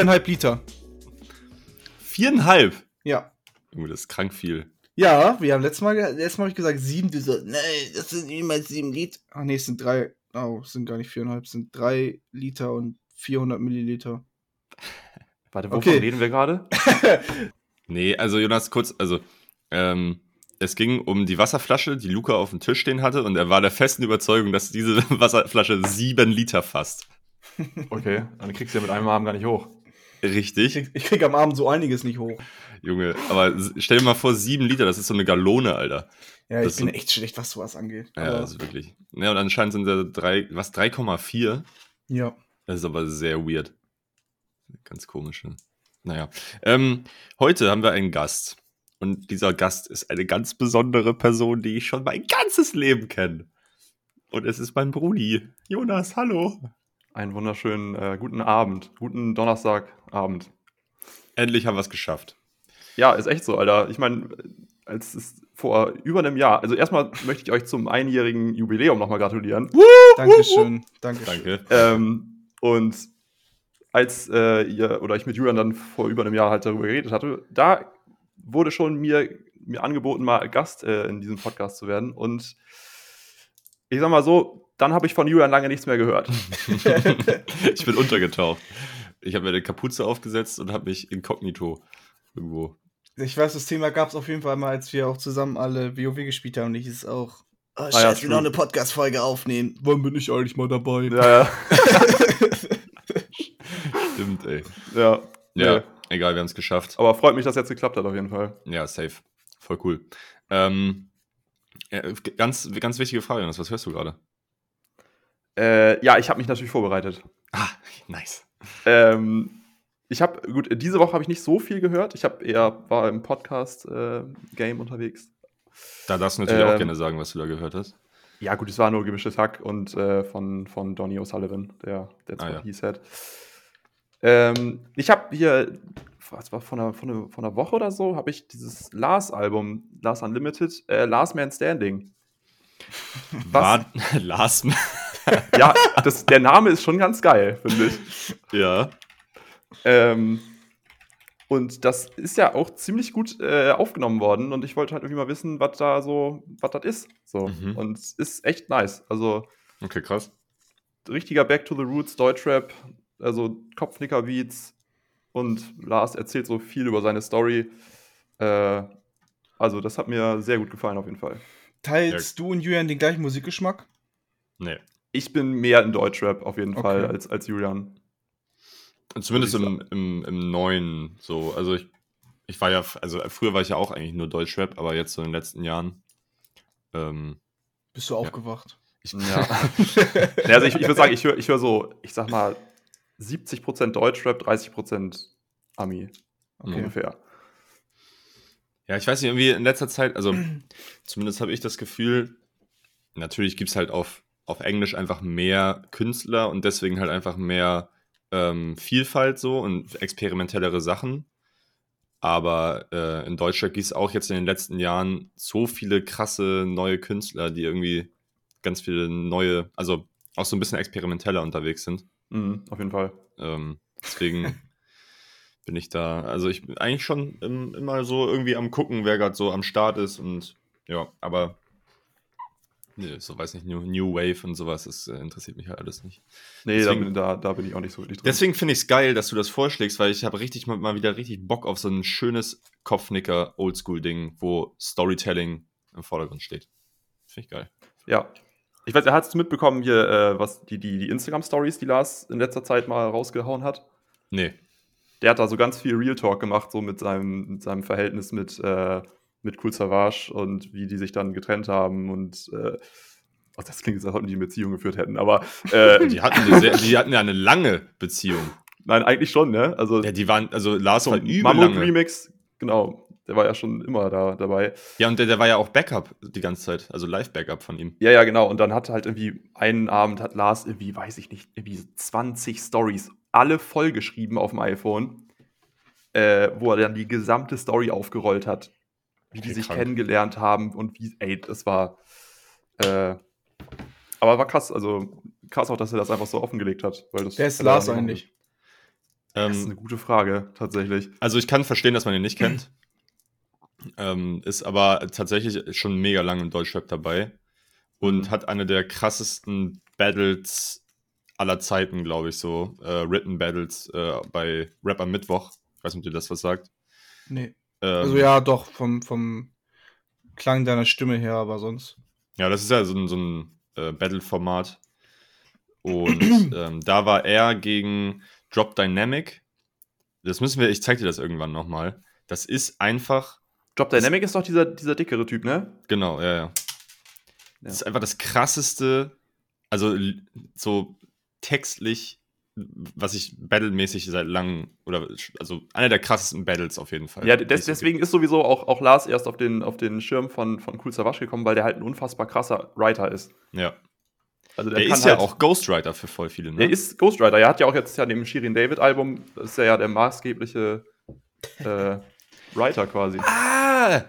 viereinhalb Liter. Viereinhalb? Ja. Junge, das ist krank viel. Ja, wir haben letztes Mal, letztes Mal habe ich gesagt sieben. Du so, nein, das sind niemals sieben Liter. Ach nee, es sind drei. Oh, es sind gar nicht viereinhalb, es sind drei Liter und 400 Milliliter. Warte, wovon Okay. reden wir gerade? Nee, also Jonas, kurz, also, ähm, es ging um die Wasserflasche, die Luca auf dem Tisch stehen hatte, und er war der festen Überzeugung, dass diese Wasserflasche sieben Liter fasst. Okay, dann kriegst du ja mit einem Arm gar nicht hoch. Richtig, Ich, ich krieg am Abend so einiges nicht hoch. Junge. Aber stell dir mal vor, sieben Liter, das ist so eine Gallone, Alter. Ja, Das ich bin sind- echt schlecht, was sowas angeht. Ja, Aber- das ist wirklich. Ja, und anscheinend sind da drei, was, 3,4? ja. Das ist aber sehr weird. Ganz komisch. Ne? Naja. Ähm, heute haben wir einen Gast. Und dieser Gast ist eine ganz besondere Person, die ich schon mein ganzes Leben kenne. Und es ist mein Brudi. Jonas, hallo. Einen wunderschönen äh, guten Abend, guten Donnerstagabend. Endlich haben wir es geschafft. Ja, ist echt so, Alter. Ich meine, als es vor über einem Jahr, also erstmal möchte ich euch zum einjährigen Jubiläum nochmal gratulieren. Dankeschön. Dankeschön. Danke. Ähm, und als äh, ihr oder ich mit Julian dann vor über einem Jahr halt darüber geredet hatte, da wurde schon mir, mir angeboten, mal Gast äh, in diesem Podcast zu werden. Und ich sag mal so, dann habe ich von Julian lange nichts mehr gehört. ich bin untergetaucht. Ich habe mir eine Kapuze aufgesetzt und habe mich inkognito irgendwo. Ich weiß, das Thema gab es auf jeden Fall mal, als wir auch zusammen alle WoW gespielt haben. Und ich ist auch. Oh, ja, scheiße, wir true. noch eine Podcast-Folge aufnehmen. Wann bin ich eigentlich mal dabei? ja, ja. Stimmt, ey. ja. Ja, Nee. egal, wir haben es geschafft. Aber freut mich, dass jetzt geklappt hat, auf jeden Fall. Ja, safe. Voll cool. Ähm, ja, ganz, ganz wichtige Frage, Jonas, was hörst du gerade? Äh, ja, ich habe mich natürlich vorbereitet. Ah, nice. Ähm, ich habe, gut, diese Woche habe ich nicht so viel gehört. Ich habe eher, war im Podcast-Game unterwegs. Da darfst du natürlich auch Ähm, gerne sagen, was du da gehört hast. Ja, gut, es war nur gemischtes Hack und äh, von, von Donny O'Sullivan, der That's Ah, what ja. he said. Ähm, ich habe hier, was war von einer, von, einer, von einer Woche oder so, habe ich dieses Lars-Album, Lars Unlimited, äh, Last Man Standing. Was? War Lars. Ja, das, der Name ist schon ganz geil, finde ich. ja. Ähm, und das ist ja auch ziemlich gut äh, aufgenommen worden und ich wollte halt irgendwie mal wissen, was da so, was das ist. So. Mhm. Und es ist echt nice. Also Okay, krass. richtiger Back to the Roots Deutschrap, also Kopfnicker-Beats und Lars erzählt so viel über seine Story. Äh, also das hat mir sehr gut gefallen auf jeden Fall. Teilst du und Julian den gleichen Musikgeschmack? Nee. Ich bin mehr in Deutschrap auf jeden Okay. Fall als, als Julian. Und Zumindest im, im, im neuen so. Also ich, ich war ja, also früher war ich ja auch eigentlich nur Deutschrap, aber jetzt so in den letzten Jahren. Ähm, Bist du aufgewacht? ich, Ja. Ja, also ich, ich würde sagen, ich höre ich hör so, ich sag mal, 70% Deutschrap, 30% Ami. Okay. Ungefähr. Ja, ich weiß nicht, irgendwie in letzter Zeit, also zumindest habe ich das Gefühl, natürlich gibt es halt auf, auf Englisch einfach mehr Künstler und deswegen halt einfach mehr ähm, Vielfalt so und experimentellere Sachen. Aber äh, in Deutschland gibt es auch jetzt in den letzten Jahren so viele krasse neue Künstler, die irgendwie ganz viele neue, also auch so ein bisschen experimenteller unterwegs sind. Mhm, auf jeden Fall. Ähm, deswegen bin ich da, also ich bin eigentlich schon im, immer so irgendwie am gucken, wer gerade so am Start ist und ja, aber nee, so weiß nicht, New, New Wave und sowas, das äh, interessiert mich halt alles nicht. Nee, da Deswegen- bin, da, da bin ich auch nicht so wirklich drin. Deswegen finde ich es geil, dass du das vorschlägst, weil ich habe richtig mal, mal wieder richtig Bock auf so ein schönes Kopfnicker Oldschool-Ding, wo Storytelling im Vordergrund steht. Finde ich geil. Ja. Ich weiß, hast du mitbekommen hier, äh, was die, die, die Instagram-Stories, die Lars in letzter Zeit mal rausgehauen hat? Nee. Der hat da so ganz viel Real Talk gemacht, so mit seinem, mit seinem Verhältnis mit, äh, mit Cool Savage und wie die sich dann getrennt haben und äh, oh, das klingt jetzt, als ob die eine Beziehung geführt hätten, aber äh, Die hatten, sehr, die hatten ja eine lange Beziehung. nein, eigentlich schon, ne? Also Ja, die waren, also Lars war übel Mammut lange. Remix, genau, der war ja schon immer da dabei. Ja, und der, der war ja auch Backup die ganze Zeit, also Live-Backup von ihm. Ja, ja, genau. Und dann hat halt irgendwie einen Abend hat Lars irgendwie, weiß ich nicht, irgendwie 20 Stories, alle vollgeschrieben auf dem iPhone, äh, wo er dann die gesamte Story aufgerollt hat, wie die sich krank. kennengelernt haben und wie, ey, das war, äh, aber war krass, also krass auch, dass er das einfach so offengelegt hat. Weil das Wer ist Lars eigentlich? Das ist eine Ähm, gute Frage, tatsächlich. also ich kann verstehen, dass man ihn nicht kennt. ähm, ist aber tatsächlich schon mega lange im Deutschrap dabei. Und Mhm. hat eine der krassesten Battles aller Zeiten, glaube ich, so. Äh, Written Battles äh, bei Rap am Mittwoch. Ich weiß nicht, ob dir das was sagt. Nee. Ähm, Also ja, doch, vom, vom Klang deiner Stimme her, aber sonst. Ja, das ist ja so ein, so ein äh, Battle-Format. Und ähm, da war er gegen Drop Dynamic. Das müssen wir, ich zeig dir das irgendwann nochmal. Das ist einfach, Job Dynamic ist doch dieser, dieser dickere Typ, ne? genau, ja, ja. Das ist einfach das krasseste, also so textlich, was ich battlemäßig seit langem, oder also einer der krassesten Battles auf jeden Fall. Ja, des, deswegen ist sowieso auch, auch Lars erst auf den, auf den Schirm von, von Cool Savage gekommen, weil der halt ein unfassbar krasser Writer ist. Ja. Also Der kann ist ja halt- auch Ghostwriter für voll viele, ne? Der ist Ghostwriter. Er hat ja auch jetzt ja neben Shirin David Album, das ist ja, ja der maßgebliche äh, Writer quasi. Ah!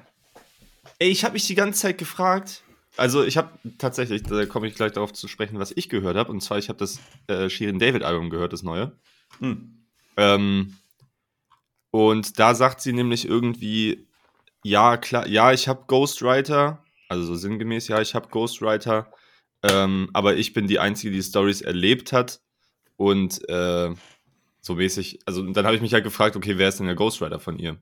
Ey, ich habe mich die ganze Zeit gefragt. Also, ich habe tatsächlich, da komme ich gleich darauf zu sprechen, was ich gehört habe. Und zwar, ich habe das äh, Shirin David Album gehört, das neue. Hm. Ähm, und da sagt sie nämlich irgendwie, ja, klar, ja, ich habe Ghostwriter. Also so sinngemäß, ja, ich habe Ghostwriter. Ähm, aber ich bin die Einzige, die Stories erlebt hat. Und äh, so mäßig, also dann habe ich mich halt gefragt, okay, wer ist denn der Ghostwriter von ihr?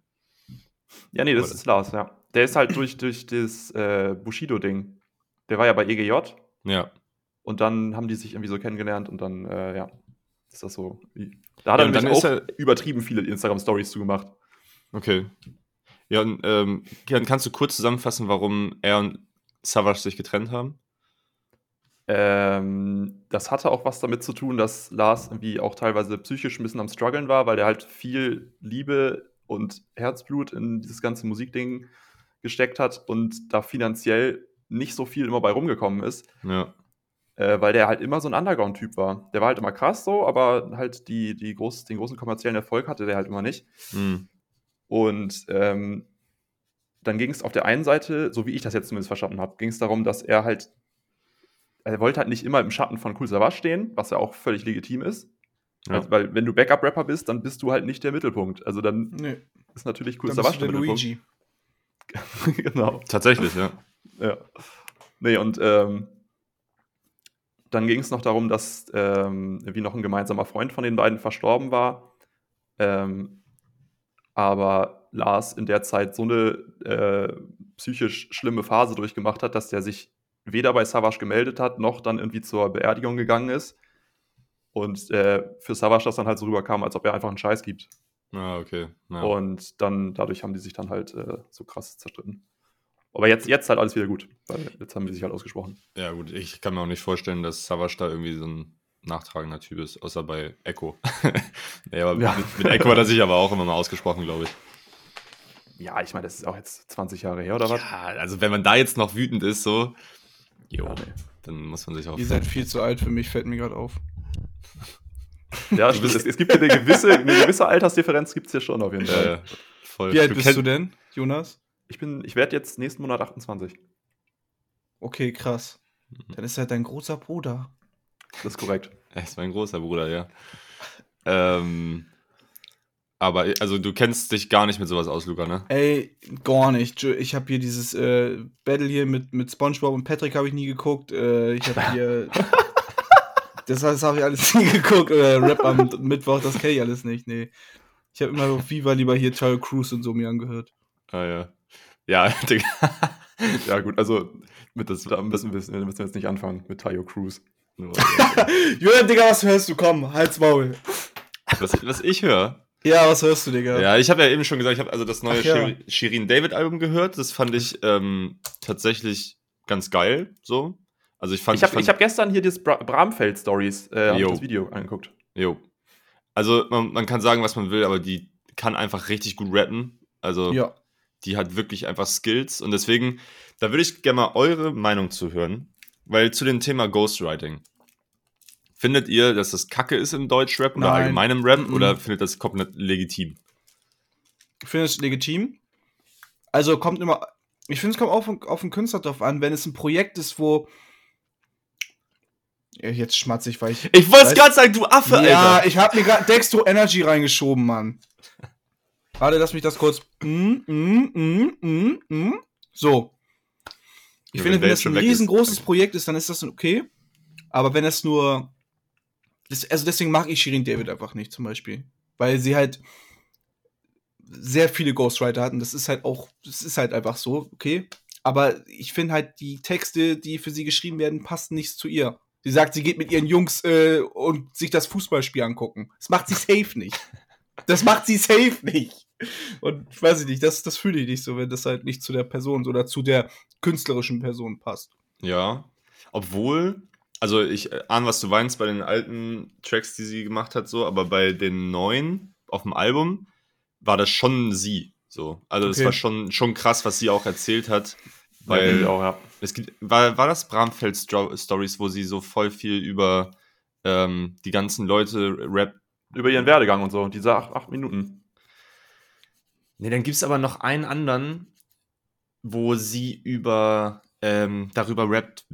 Ja, nee, das Oder- ist Lars, ja. Der ist halt durch, durch das äh, Bushido-Ding. Der war ja bei EGJ Ja. und dann haben die sich irgendwie so kennengelernt und dann, äh, ja, ist das so. Da hat Ja, er dann auch übertrieben viele Instagram-Stories zugemacht. Okay. Ja, und ähm, kannst du kurz zusammenfassen, warum er und Savage sich getrennt haben? Ähm, das hatte auch was damit zu tun, dass Lars irgendwie auch teilweise psychisch ein bisschen am struggeln war, weil der halt viel Liebe und Herzblut in dieses ganze Musikding gesteckt hat und da finanziell nicht so viel immer bei rumgekommen ist, Ja. äh, weil der halt immer so ein Underground-Typ war. Der war halt immer krass so, aber halt die, die groß, den großen kommerziellen Erfolg hatte der halt immer nicht. Hm. Und ähm, dann ging es auf der einen Seite, so wie ich das jetzt zumindest verstanden habe, ging es darum, dass er halt, er wollte halt nicht immer im Schatten von Cool Savage stehen, was ja auch völlig legitim ist. Ja. Also, weil wenn du Backup-Rapper bist, dann bist du halt nicht der Mittelpunkt. Also dann Nee, ist natürlich Cool dann Savage der Luigi. Mittelpunkt. genau. Tatsächlich, ja. Ja. Nee, und ähm, dann ging es noch darum, dass ähm, irgendwie noch ein gemeinsamer Freund von den beiden verstorben war. Ähm, aber Lars in der Zeit so eine äh, psychisch schlimme Phase durchgemacht hat, dass der sich weder bei Savage gemeldet hat, noch dann irgendwie zur Beerdigung gegangen ist. Und äh, für Savage das dann halt so rüberkam, als ob er einfach einen Scheiß gibt. Ah, okay. Ja. Und dann, dadurch haben die sich dann halt äh, so krass zerstritten. Aber jetzt, jetzt halt alles wieder gut, weil jetzt haben die sich halt ausgesprochen. ja, gut, ich kann mir auch nicht vorstellen, dass Savage da irgendwie so ein nachtragender Typ ist, außer bei Echo. ja, aber Ja. Mit, mit Echo hat er sich aber auch immer mal ausgesprochen, glaube ich. Ja, ich meine, das ist auch jetzt 20 Jahre her, oder was? Ja, also wenn man da jetzt noch wütend ist, so, jo, Ja, nee. dann muss man sich auch. Ihr seid viel zu alt für mich, fällt mir gerade auf. Ja, stimmt. Es, es gibt hier eine gewisse, eine gewisse Altersdifferenz gibt es hier schon auf jeden Fall. äh, voll. Wie alt bist du denn, Jonas? Ich bin, ich werde jetzt nächsten Monat 28. Okay, krass. Mhm. Dann ist er dein großer Bruder. Das ist korrekt. Er ist mein großer Bruder, ja. Ähm, aber also du kennst dich gar nicht mit sowas aus, Luca, ne? Ey, gar nicht. Ich habe hier dieses äh, Battle hier mit, mit SpongeBob und Patrick habe ich nie geguckt. Äh, ich habe hier. das das habe ich alles nie geguckt. Oder Rap am Mittwoch, das kenne ich alles nicht. Nee. Ich habe immer auf Viva lieber hier Charlie Cruise und so mir angehört. Ah ja. Ja, Digga. Ja, gut, also mit das, da müssen wir, müssen wir jetzt nicht anfangen mit Tayo Cruz. Julian, Digga, was hörst du? Komm, Hals Maul. was, was ich höre. Ja, was hörst du, Digga? Ja, ich habe ja eben schon gesagt, ich habe also das neue Ach ja. Shir- Shirin David Album gehört. Das fand ich ähm, tatsächlich ganz geil. So. Also ich fand. Ich habe hab gestern hier das Bra Bramfeld-Stories, äh, hab ich Jo. das Video angeguckt. Jo. Also man, man kann sagen, was man will, aber die kann einfach richtig gut rappen. Also Ja. Die hat wirklich einfach Skills und deswegen, da würde ich gerne mal eure Meinung zu hören, weil zu dem Thema Ghostwriting. Findet ihr, dass das Kacke ist im Deutschrap oder Nein. allgemein im Rap Mhm. oder findet das komplett legitim? Ich finde es legitim. Also kommt immer. Ich finde, es kommt auch auf, auf den Künstler drauf an, wenn es ein Projekt ist, wo Ja, jetzt schmatzig, weil ich. Ich wollte es gerade sagen, du Affe, Ja, Alter. ich hab mir gerade Dextro Energy reingeschoben, Mann. Warte, lass mich das kurz. Mm, mm, mm, mm, mm. So. Ich Ja, finde, wenn wenn das ein weg ist. riesengroßes Projekt ist, dann ist das okay. Aber wenn das nur. Das, also deswegen mag ich Shirin David einfach nicht, zum Beispiel. Weil sie halt sehr viele Ghostwriter hat und das ist halt auch, das ist halt einfach so, okay. Aber ich finde halt, die Texte, die für sie geschrieben werden, passen nicht zu ihr. Sie sagt, sie geht mit ihren Jungs äh, und sich das Fußballspiel angucken. Das macht sie safe nicht. Das macht sie safe nicht. Und ich weiß ich nicht, das, das fühle ich nicht so, wenn das halt nicht zu der Person oder zu der künstlerischen Person passt. Ja. Obwohl, also ich äh, ahne, was du meinst bei den alten Tracks, die sie gemacht hat, so, aber bei den neuen auf dem Album war das schon sie. So. Also Okay. war schon, schon krass, was sie auch erzählt hat. Ja, Weil ich auch, ja. es gibt, war, war das Bramfeld Stories, wo sie so voll viel über ähm, die ganzen Leute Rap. Über ihren Werdegang und so. Diese acht, acht Minuten. Ne, dann gibt es aber noch einen anderen, wo sie über ähm, darüber rappt,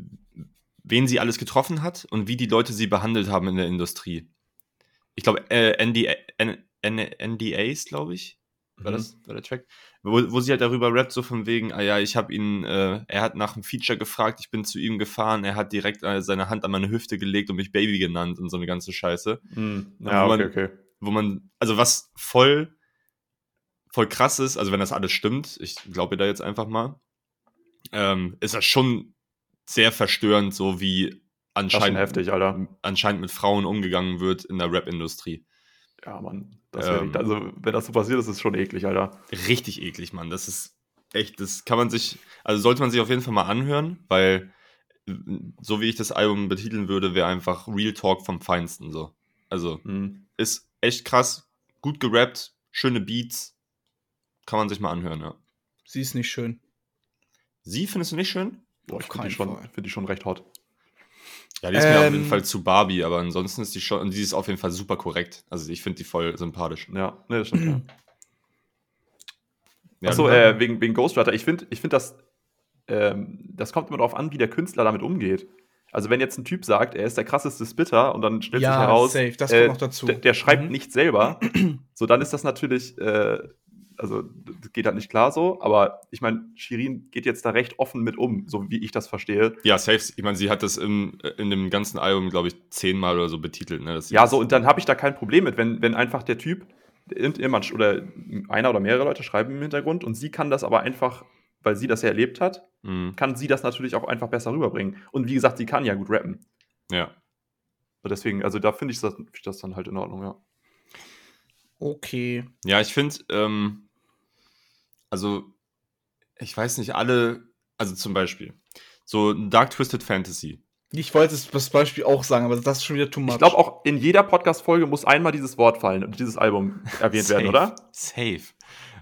wen sie alles getroffen hat und wie die Leute sie behandelt haben in der Industrie. Ich glaube, äh, NDA, NDAs, glaube ich, war Mhm. das war der Track, wo, wo sie halt darüber rappt, so von wegen, ah ja, ich habe ihn, äh, er hat nach einem Feature gefragt, ich bin zu ihm gefahren, er hat direkt äh, seine Hand an meine Hüfte gelegt und mich Baby genannt und so eine ganze Scheiße Mhm. Ja, Ja, wo okay, man- okay. wo man, also was voll, voll krass ist, also wenn das alles stimmt, ich glaube da jetzt einfach mal, ähm, ist das schon sehr verstörend, so wie anscheinend, heftig, Alter. anscheinend mit Frauen umgegangen wird in der Rap-Industrie. Ja, Mann. Ähm. nicht, also, wenn das so passiert, ist es schon eklig, Alter. Richtig eklig, Mann. Das ist echt, das kann man sich, also sollte man sich auf jeden Fall mal anhören, weil so wie ich das Album betiteln würde, wäre einfach Real Talk vom Feinsten so. Also Mhm. ist echt krass, gut gerappt, schöne Beats, kann man sich mal anhören, ja. Sie ist nicht schön. Sie findest du nicht schön? Boah, ich finde die, schon- find die schon recht hot. Ja, die ist mir auf jeden Ähm. Fall zu Barbie, aber ansonsten ist die schon, und die ist auf jeden Fall super korrekt. Also ich finde die voll sympathisch. Ja, ne, das stimmt. ja. Ja, Achso, äh, wegen, wegen Ghostwriter. Ich finde, ich find das, ähm, das kommt immer darauf an, wie der Künstler damit umgeht. Also, wenn jetzt ein Typ sagt, er ist der krasseste Spitter und dann stellt Ja, sich heraus, safe, das äh, kommt noch dazu. Der, der schreibt Mhm. nicht selber, so dann ist das natürlich, äh, also das geht halt nicht klar so, aber ich meine, Shirin geht jetzt da recht offen mit um, so wie ich das verstehe. ja, safe. Ich meine, sie hat das im, in dem ganzen Album, glaube ich, zehnmal oder so betitelt. Ne, Ja, so, und dann habe ich da kein Problem mit, wenn, wenn einfach der Typ, irgendjemand oder einer oder mehrere Leute schreiben im Hintergrund und sie kann das aber einfach, weil sie das ja erlebt hat, Mhm. kann sie das natürlich auch einfach besser rüberbringen. Und wie gesagt, sie kann ja gut rappen. Ja. Und deswegen, also da finde ich das, find ich das dann halt in Ordnung, ja. Okay. Ja, ich finde, ähm, also, ich weiß nicht, alle, also zum Beispiel, so Dark Twisted Fantasy. Ich wollte es das Beispiel auch sagen, aber das ist schon wieder too much. Ich glaube auch in jeder Podcast-Folge muss einmal dieses Wort fallen und dieses Album erwähnt werden, Safe. oder? Safe.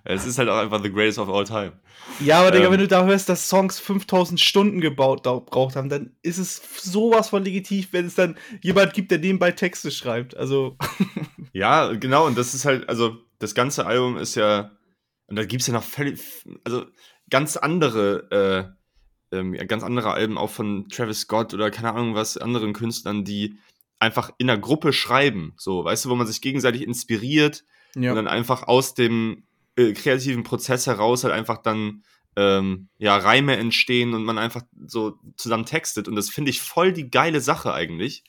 Es ist halt auch einfach the greatest of all time. Ja, aber Digga, Ähm. wenn du da hörst, dass Songs 5000 Stunden gebaut da braucht haben, dann ist es sowas von legitim, wenn es dann jemand gibt, der nebenbei Texte schreibt. Also, Ja, genau, und das ist halt, also das ganze Album ist ja, und da gibt es ja noch völlig, also ganz andere, äh, ähm, ja, ganz andere Alben auch von Travis Scott oder keine Ahnung was, anderen Künstlern, die einfach in einer Gruppe schreiben, so, weißt du, wo man sich gegenseitig inspiriert und ja. dann einfach aus dem äh, kreativen Prozess heraus halt einfach dann ähm, ja, Reime entstehen und man einfach so zusammen textet und das finde ich voll die geile Sache eigentlich.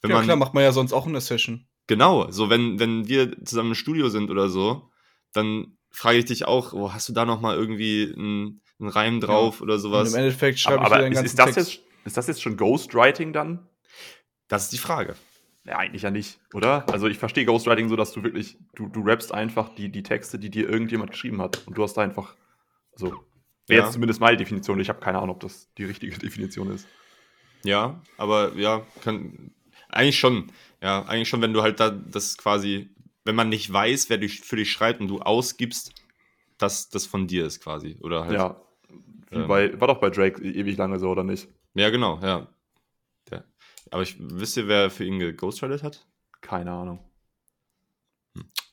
Wenn ja, man, klar, macht man ja sonst auch in der Session. Genau, so wenn, wenn wir zusammen im Studio sind oder so, dann frage ich dich auch, oh, hast du da noch mal irgendwie einen, einen Reim drauf oder Und sowas? im Endeffekt schreibe Aber, ich aber den ist, ganzen ist, das Text. jetzt, ist das jetzt schon Ghostwriting dann? Das ist die Frage. Ja, eigentlich ja nicht, oder? Also ich verstehe Ghostwriting so, dass du wirklich, du, du rappst einfach die, die Texte, die dir irgendjemand geschrieben hat. Und du hast da einfach, also, wäre Ja. jetzt zumindest meine Definition. Ich habe keine Ahnung, ob das die richtige Definition ist. Ja, aber ja, kann, eigentlich schon. Ja, eigentlich schon, wenn du halt da das quasi, wenn man nicht weiß, wer dich, für dich schreibt und du ausgibst, dass das von dir ist quasi. Oder halt. Ja. Ähm. bei, war doch bei Drake e- ewig lange so, oder nicht? Ja, genau, ja. Der. Aber ich, wisst ihr, wer für ihn geghostwritet hat? Keine Ahnung.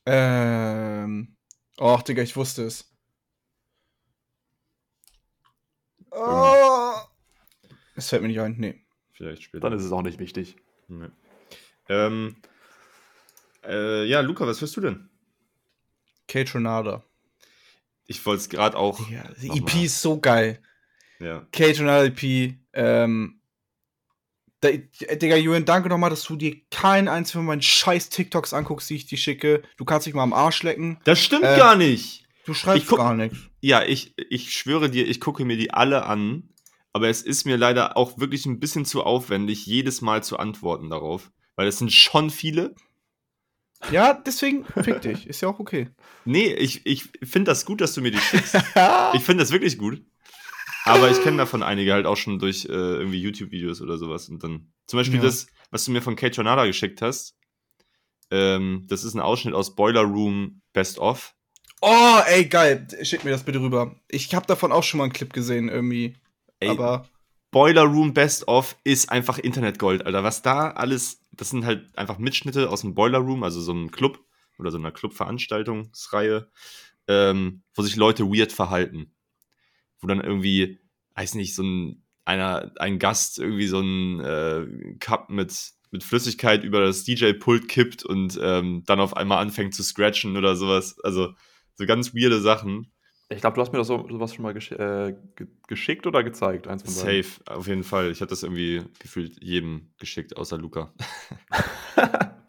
Ähm. Och, Digga, ich wusste es. Oh. Es fällt mir nicht ein, nee. vielleicht später. Dann ist es auch nicht wichtig. Nee. Ähm, äh, ja, Luca, was hörst du denn? Kate Renata. Ich wollte es gerade auch. Ja, die EP mal- ist so geil. Ja. Kate Renata EP. Ähm, da, Digga, Julian, danke nochmal, dass du dir keinen einzigen von meinen scheiß TikToks anguckst, die ich dir schicke. Du kannst dich mal am Arsch lecken. Das stimmt Äh, gar nicht. Du schreibst Ich guck- gar nichts. Ja, ich, ich schwöre dir, ich gucke mir die alle an, aber es ist mir leider auch wirklich ein bisschen zu aufwendig, jedes Mal zu antworten darauf. Weil es sind schon viele. Ja, deswegen fick dich. Ist ja auch okay. Nee, ich, ich finde das gut, dass du mir die schickst. Ich finde das wirklich gut. Aber ich kenne davon einige halt auch schon durch äh, irgendwie YouTube-Videos oder sowas. Und dann zum Beispiel Ja. das, was du mir von Kate Jornada geschickt hast. Ähm, das ist ein Ausschnitt aus Boiler Room Best of. Oh, ey, geil. Schick mir das bitte rüber. Ich habe davon auch schon mal einen Clip gesehen, irgendwie. Ey, Aber Boiler Room Best of ist einfach Internetgold, Alter. Was da alles, das sind halt einfach Mitschnitte aus dem Boiler Room, also so einem Club oder so einer Clubveranstaltungsreihe, ähm, wo sich Leute weird verhalten. Wo dann irgendwie, weiß nicht, so ein, einer, ein Gast irgendwie so ein äh, Cup mit, mit Flüssigkeit über das DJ-Pult kippt und ähm, dann auf einmal anfängt zu scratchen oder sowas. Also so ganz weirde Sachen. Ich glaube, du hast mir das so, sowas schon mal gesch äh, ge geschickt oder gezeigt. Eins von beiden. Safe, auf jeden Fall. Ich hatte das irgendwie gefühlt jedem geschickt, außer Luca.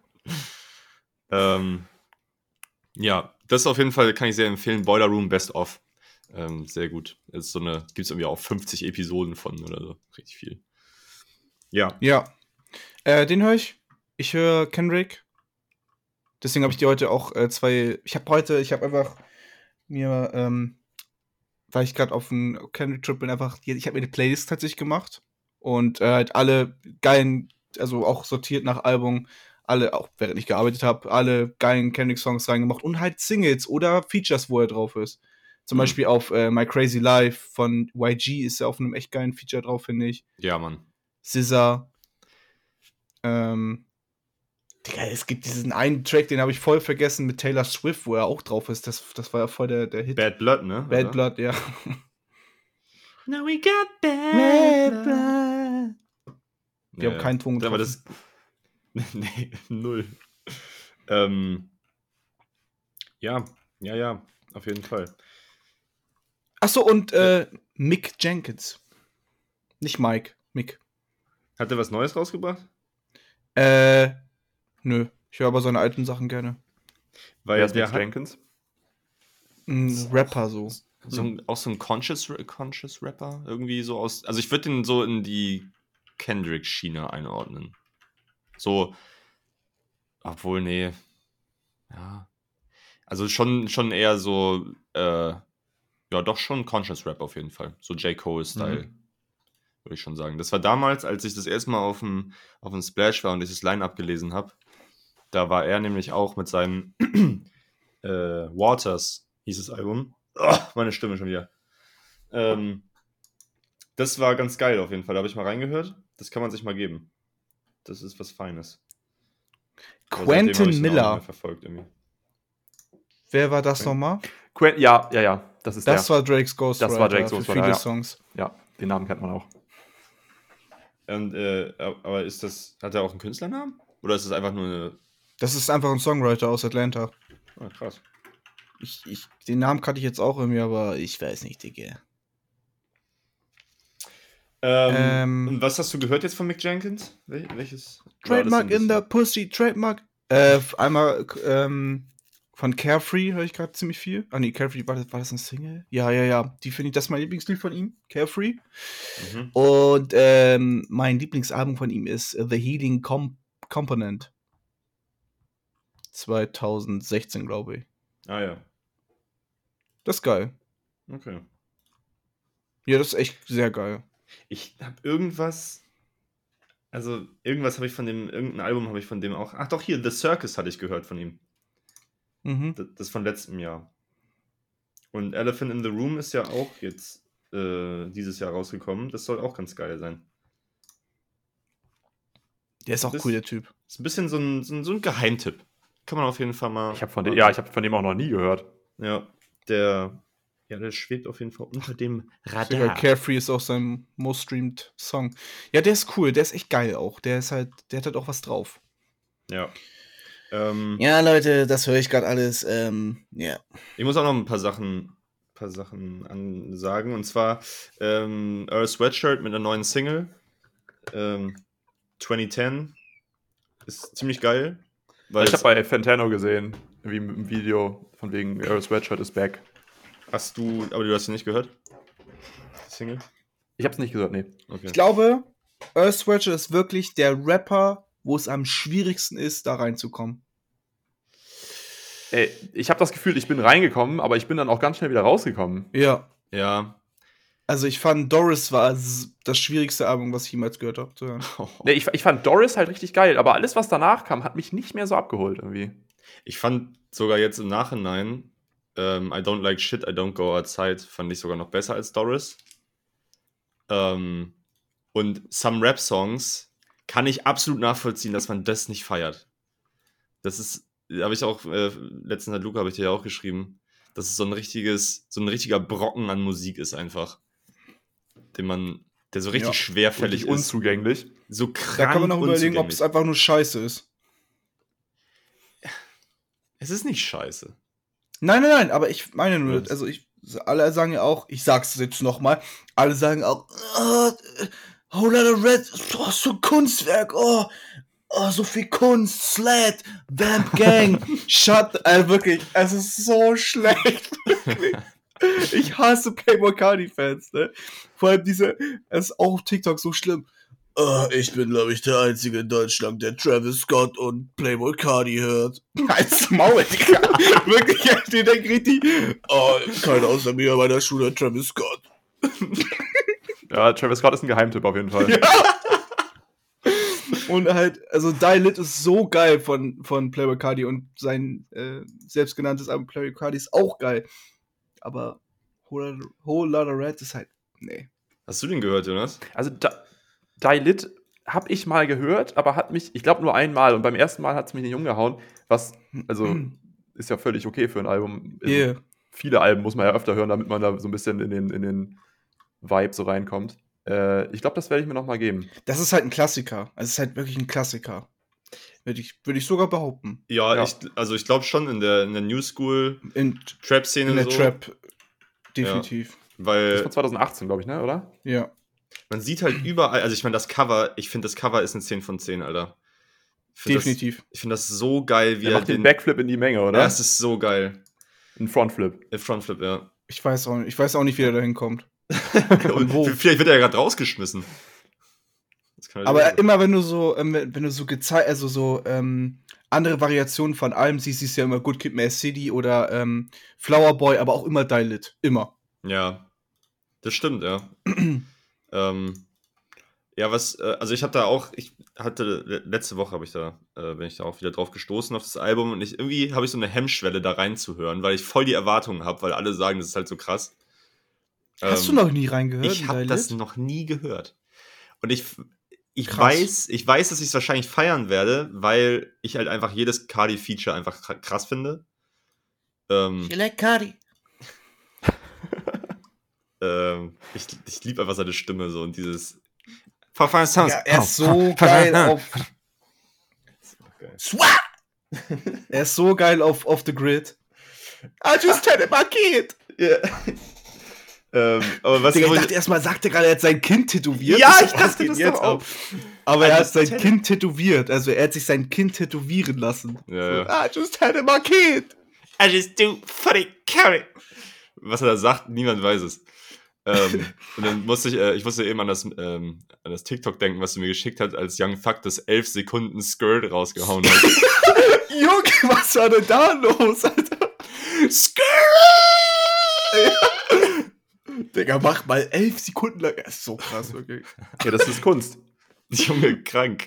ähm, ja, das auf jeden Fall kann ich sehr empfehlen. Boiler Room Best of. Ähm, sehr gut. Ist so eine, gibt es irgendwie auch 50 Episoden von oder so. Richtig viel. Ja. ja. Äh, den höre ich. Ich höre Kendrick. Deswegen habe ich dir heute auch äh, zwei. Ich habe heute, ich habe einfach mir, ähm, weil ich gerade auf dem Kendrick-Trip bin, einfach, ich habe mir eine Playlist tatsächlich gemacht. Und äh, halt alle geilen, also auch sortiert nach Album, alle, auch während ich gearbeitet habe, alle geilen Kendrick-Songs reingemacht und halt Singles oder Features, wo er drauf ist. Zum Mhm. Beispiel auf äh, My Crazy Life von YG ist er auf einem echt geilen Feature drauf, finde ich. Ja, Mann. Scissor. Ähm. Digga, es gibt diesen einen Track, den habe ich voll vergessen mit Taylor Swift, wo er auch drauf ist. Das, das war ja voll der, der Hit. Bad Blood, ne? Bad oder? Blood, ja. Now we got bad, Bad blood. Wir haben keinen Ton Aber getroffen. das. nee, null. Ähm, ja, ja, ja, auf jeden Fall. Achso, und äh, Mick Jenkins. Nicht Mike, Mick. Hat er was Neues rausgebracht? Äh, nö. Ich höre aber seine alten Sachen gerne. Weil Wer ist der hat Jenkins? Ein Rapper so. so ein, auch so ein Conscious, Conscious Rapper irgendwie so aus. Also ich würde den so in die Kendrick-Schiene einordnen. So, obwohl, nee. Ja. Also schon, schon eher so, äh, ja, doch schon Conscious Rap auf jeden Fall. So J. Cole-Style. Würde ich schon sagen. Das war damals, als ich das erste Mal auf dem, auf dem Splash war und ich das Line-Up gelesen habe. Da war er nämlich auch mit seinem äh, Waters, hieß das Album. Oh, meine Stimme schon wieder. Ähm, das war ganz geil auf jeden Fall. Da habe ich mal reingehört. Das kann man sich mal geben. Das ist was Feines. Quentin Miller. Wer war das nochmal? Quen ja, ja, ja. Das ist Das der. war Drake's Ghostwriter Das war Drake's für Ghostwriter, viele ja. Songs. Ja, den Namen kennt man auch. Und, äh, aber ist das, hat er auch einen Künstlernamen? Oder ist das einfach nur eine. Das ist einfach ein Songwriter aus Atlanta. Ah, krass. Ich, ich, den Namen kannte ich jetzt auch irgendwie, aber ich weiß nicht, Digga. Ähm, Ähm. und was hast du gehört jetzt von Mick Jenkins? Wel welches? Trademark in the Pussy, Trademark. Äh, einmal ähm, von Carefree höre ich gerade ziemlich viel. Ah nee, Carefree, war das, war das ein Single? Ja, ja, ja. Die finde ich, das ist mein Lieblingslied von ihm, Carefree. Mhm. Und ähm, mein Lieblingsalbum von ihm ist The Healing Com Component. 2016, glaube ich. Ah ja. Das ist geil. Okay. Ja, das ist echt sehr geil. Ich habe irgendwas. Also, irgendwas habe ich von dem, irgendein Album habe ich von dem auch. Ach doch, hier, The Circus hatte ich gehört von ihm. Mhm. Das, das von letztem Jahr. Und Elephant in the Room ist ja auch jetzt äh, dieses Jahr rausgekommen. Das soll auch ganz geil sein. Der ist auch Das- cool, der Typ. Ist ein bisschen so ein, so ein, so ein Geheimtipp. Kann man auf jeden Fall mal. Ich habe von dem, ja, ich habe von dem auch noch nie gehört. Ja, der Ja, der schwebt auf jeden Fall unter dem Sogar Carefree ist auch sein most streamed Song. Ja, der ist cool, der ist echt geil auch. Der ist halt, der hat halt auch was drauf. Ja. Ähm, Ja, Leute, das höre ich gerade alles. Ähm, ja. Ich muss auch noch ein paar Sachen, paar Sachen ansagen. Und zwar ähm, Earl Sweatshirt mit einer neuen Single. Ähm, 2010. Ist ziemlich geil. Weil ich habe es- bei Fantano gesehen, wie im Video, von wegen Earl Sweatshirt is back. hast du, aber du hast sie nicht gehört? Single? Ich hab's nicht gehört, nee. Okay. Ich glaube, Earth Sweatshirt ist wirklich der Rapper, wo es am schwierigsten ist, da reinzukommen. Ey, ich habe das Gefühl, ich bin reingekommen, aber ich bin dann auch ganz schnell wieder rausgekommen. Ja. Ja. Also ich fand Doris war das schwierigste Album, was ich jemals gehört habe. Nee, ich, ich fand Doris halt richtig geil, aber alles, was danach kam, hat mich nicht mehr so abgeholt irgendwie. Ich fand sogar jetzt im Nachhinein ähm, I Don't Like Shit, I Don't Go Outside fand ich sogar noch besser als Doris. Ähm, und Some Rap-Songs kann ich absolut nachvollziehen, dass man das nicht feiert. Das ist, habe ich auch, äh, letztens hat Luca, habe ich dir ja auch geschrieben, dass es so ein richtiges, so ein richtiger Brocken an Musik ist einfach. Den man, der so richtig Ja. schwerfällig Richtig ist. unzugänglich. So krank Da kann man noch überlegen, ob es einfach nur scheiße ist. Es ist nicht scheiße. Nein, nein, nein, aber ich meine nur, also ich, alle sagen ja auch, ich sag's jetzt nochmal, alle sagen auch, oh, Whole Lotta Red, oh, so ein Kunstwerk, oh, oh, so viel Kunst, Sled, Vamp Gang, Shut, äh, wirklich, es ist so schlecht, wirklich. Ich hasse Playboy Cardi Fans, ne? Vor allem diese, es ist auch auf TikTok so schlimm. Äh, ich bin, glaube ich, der Einzige in Deutschland, der Travis Scott und Playboy Cardi hört. Als Maul, Digga. Wirklich, ja, die denken richtig, oh, keiner außer mir bei der Schule Travis Scott. Ja, Travis Scott ist ein Geheimtipp auf jeden Fall. Und halt, also Die Lit ist so geil von, von Playboy Cardi und sein äh, selbstgenanntes Album Playboy Cardi ist auch geil. Aber Whole, Whole Lotta Red ist halt, nee. Hast du den gehört, Jonas? Also, da, Die Lit habe ich mal gehört, aber hat mich, ich glaube nur einmal und beim ersten Mal hat es mich nicht umgehauen, was, also, ist ja völlig okay für ein Album. Also, Yeah. Viele Alben muss man ja öfter hören, damit man da so ein bisschen in den, in den Vibe so reinkommt. Äh, ich glaube, das werde ich mir noch mal geben. Das ist halt ein Klassiker. Also es ist halt wirklich ein Klassiker. Würde ich, würde ich sogar behaupten. Ja, Ja. Ich, also ich glaube schon in der, in der New School In, Trap-Szene in der so, Trap. Definitiv. Das weil war 2018, glaube ich, ne, oder? Ja. man sieht halt überall, also ich meine, das Cover, ich finde das Cover ist eine 10 von 10, Alter. Ich find Definitiv. Das, ich finde das so geil, wie Der er macht den Backflip in die Menge, oder? Ja, es ist so geil. Ein Frontflip. Der Frontflip, ja. Ich weiß auch nicht, ich weiß auch nicht, wie er da hinkommt. Und wo? Vielleicht wird er ja gerade rausgeschmissen. Aber immer wenn du so, ähm, wenn du so gezeigt, also so ähm, andere Variationen von allem siehst, siehst du ja immer Good Kid, Mad City oder ähm, Flower Boy, aber auch immer Dilit. Immer. Ja, das stimmt, ja. ähm, ja, was, äh, also ich habe da auch, ich hatte, le- letzte Woche habe ich da, äh, bin ich da auch wieder drauf gestoßen auf das Album und ich, irgendwie habe ich so eine Hemmschwelle da reinzuhören, weil ich voll die Erwartungen habe, weil alle sagen, das ist halt so krass. Hast Ähm, du noch nie reingehört? Ich habe das noch nie gehört. Und ich, ich Krass. weiß, ich weiß, dass ich es wahrscheinlich feiern werde, weil ich halt einfach jedes Cardi-Feature einfach kr- krass finde. Ähm, like Cardi. ähm, ich ich liebe einfach seine Stimme so und dieses. Ja, er ist so geil auf. Swat! er ist so geil auf Off the Grid. I just had a kid. Ja. ähm, aber was Digga, ich dachte erstmal, sagt er gerade, er hat sein Kind tätowiert. Ja, ich dachte geht das jetzt auch. Aber er I hat just sein had- Kind tätowiert. Also er hat sich sein Kind tätowieren lassen. Ja, ja. I just had a kid. I just do funny carry. Was er da sagt, niemand weiß es. ähm, und dann musste ich, äh, ich musste eben an das, ähm, an das TikTok denken, was du mir geschickt hast, als Young Fuck das 11 Sekunden Skirt rausgehauen hat. Junge, was war denn da los, Alter? Digga, mach mal elf Sekunden lang. Das ist so krass, wirklich. Ja, das ist Kunst. Junge, krank.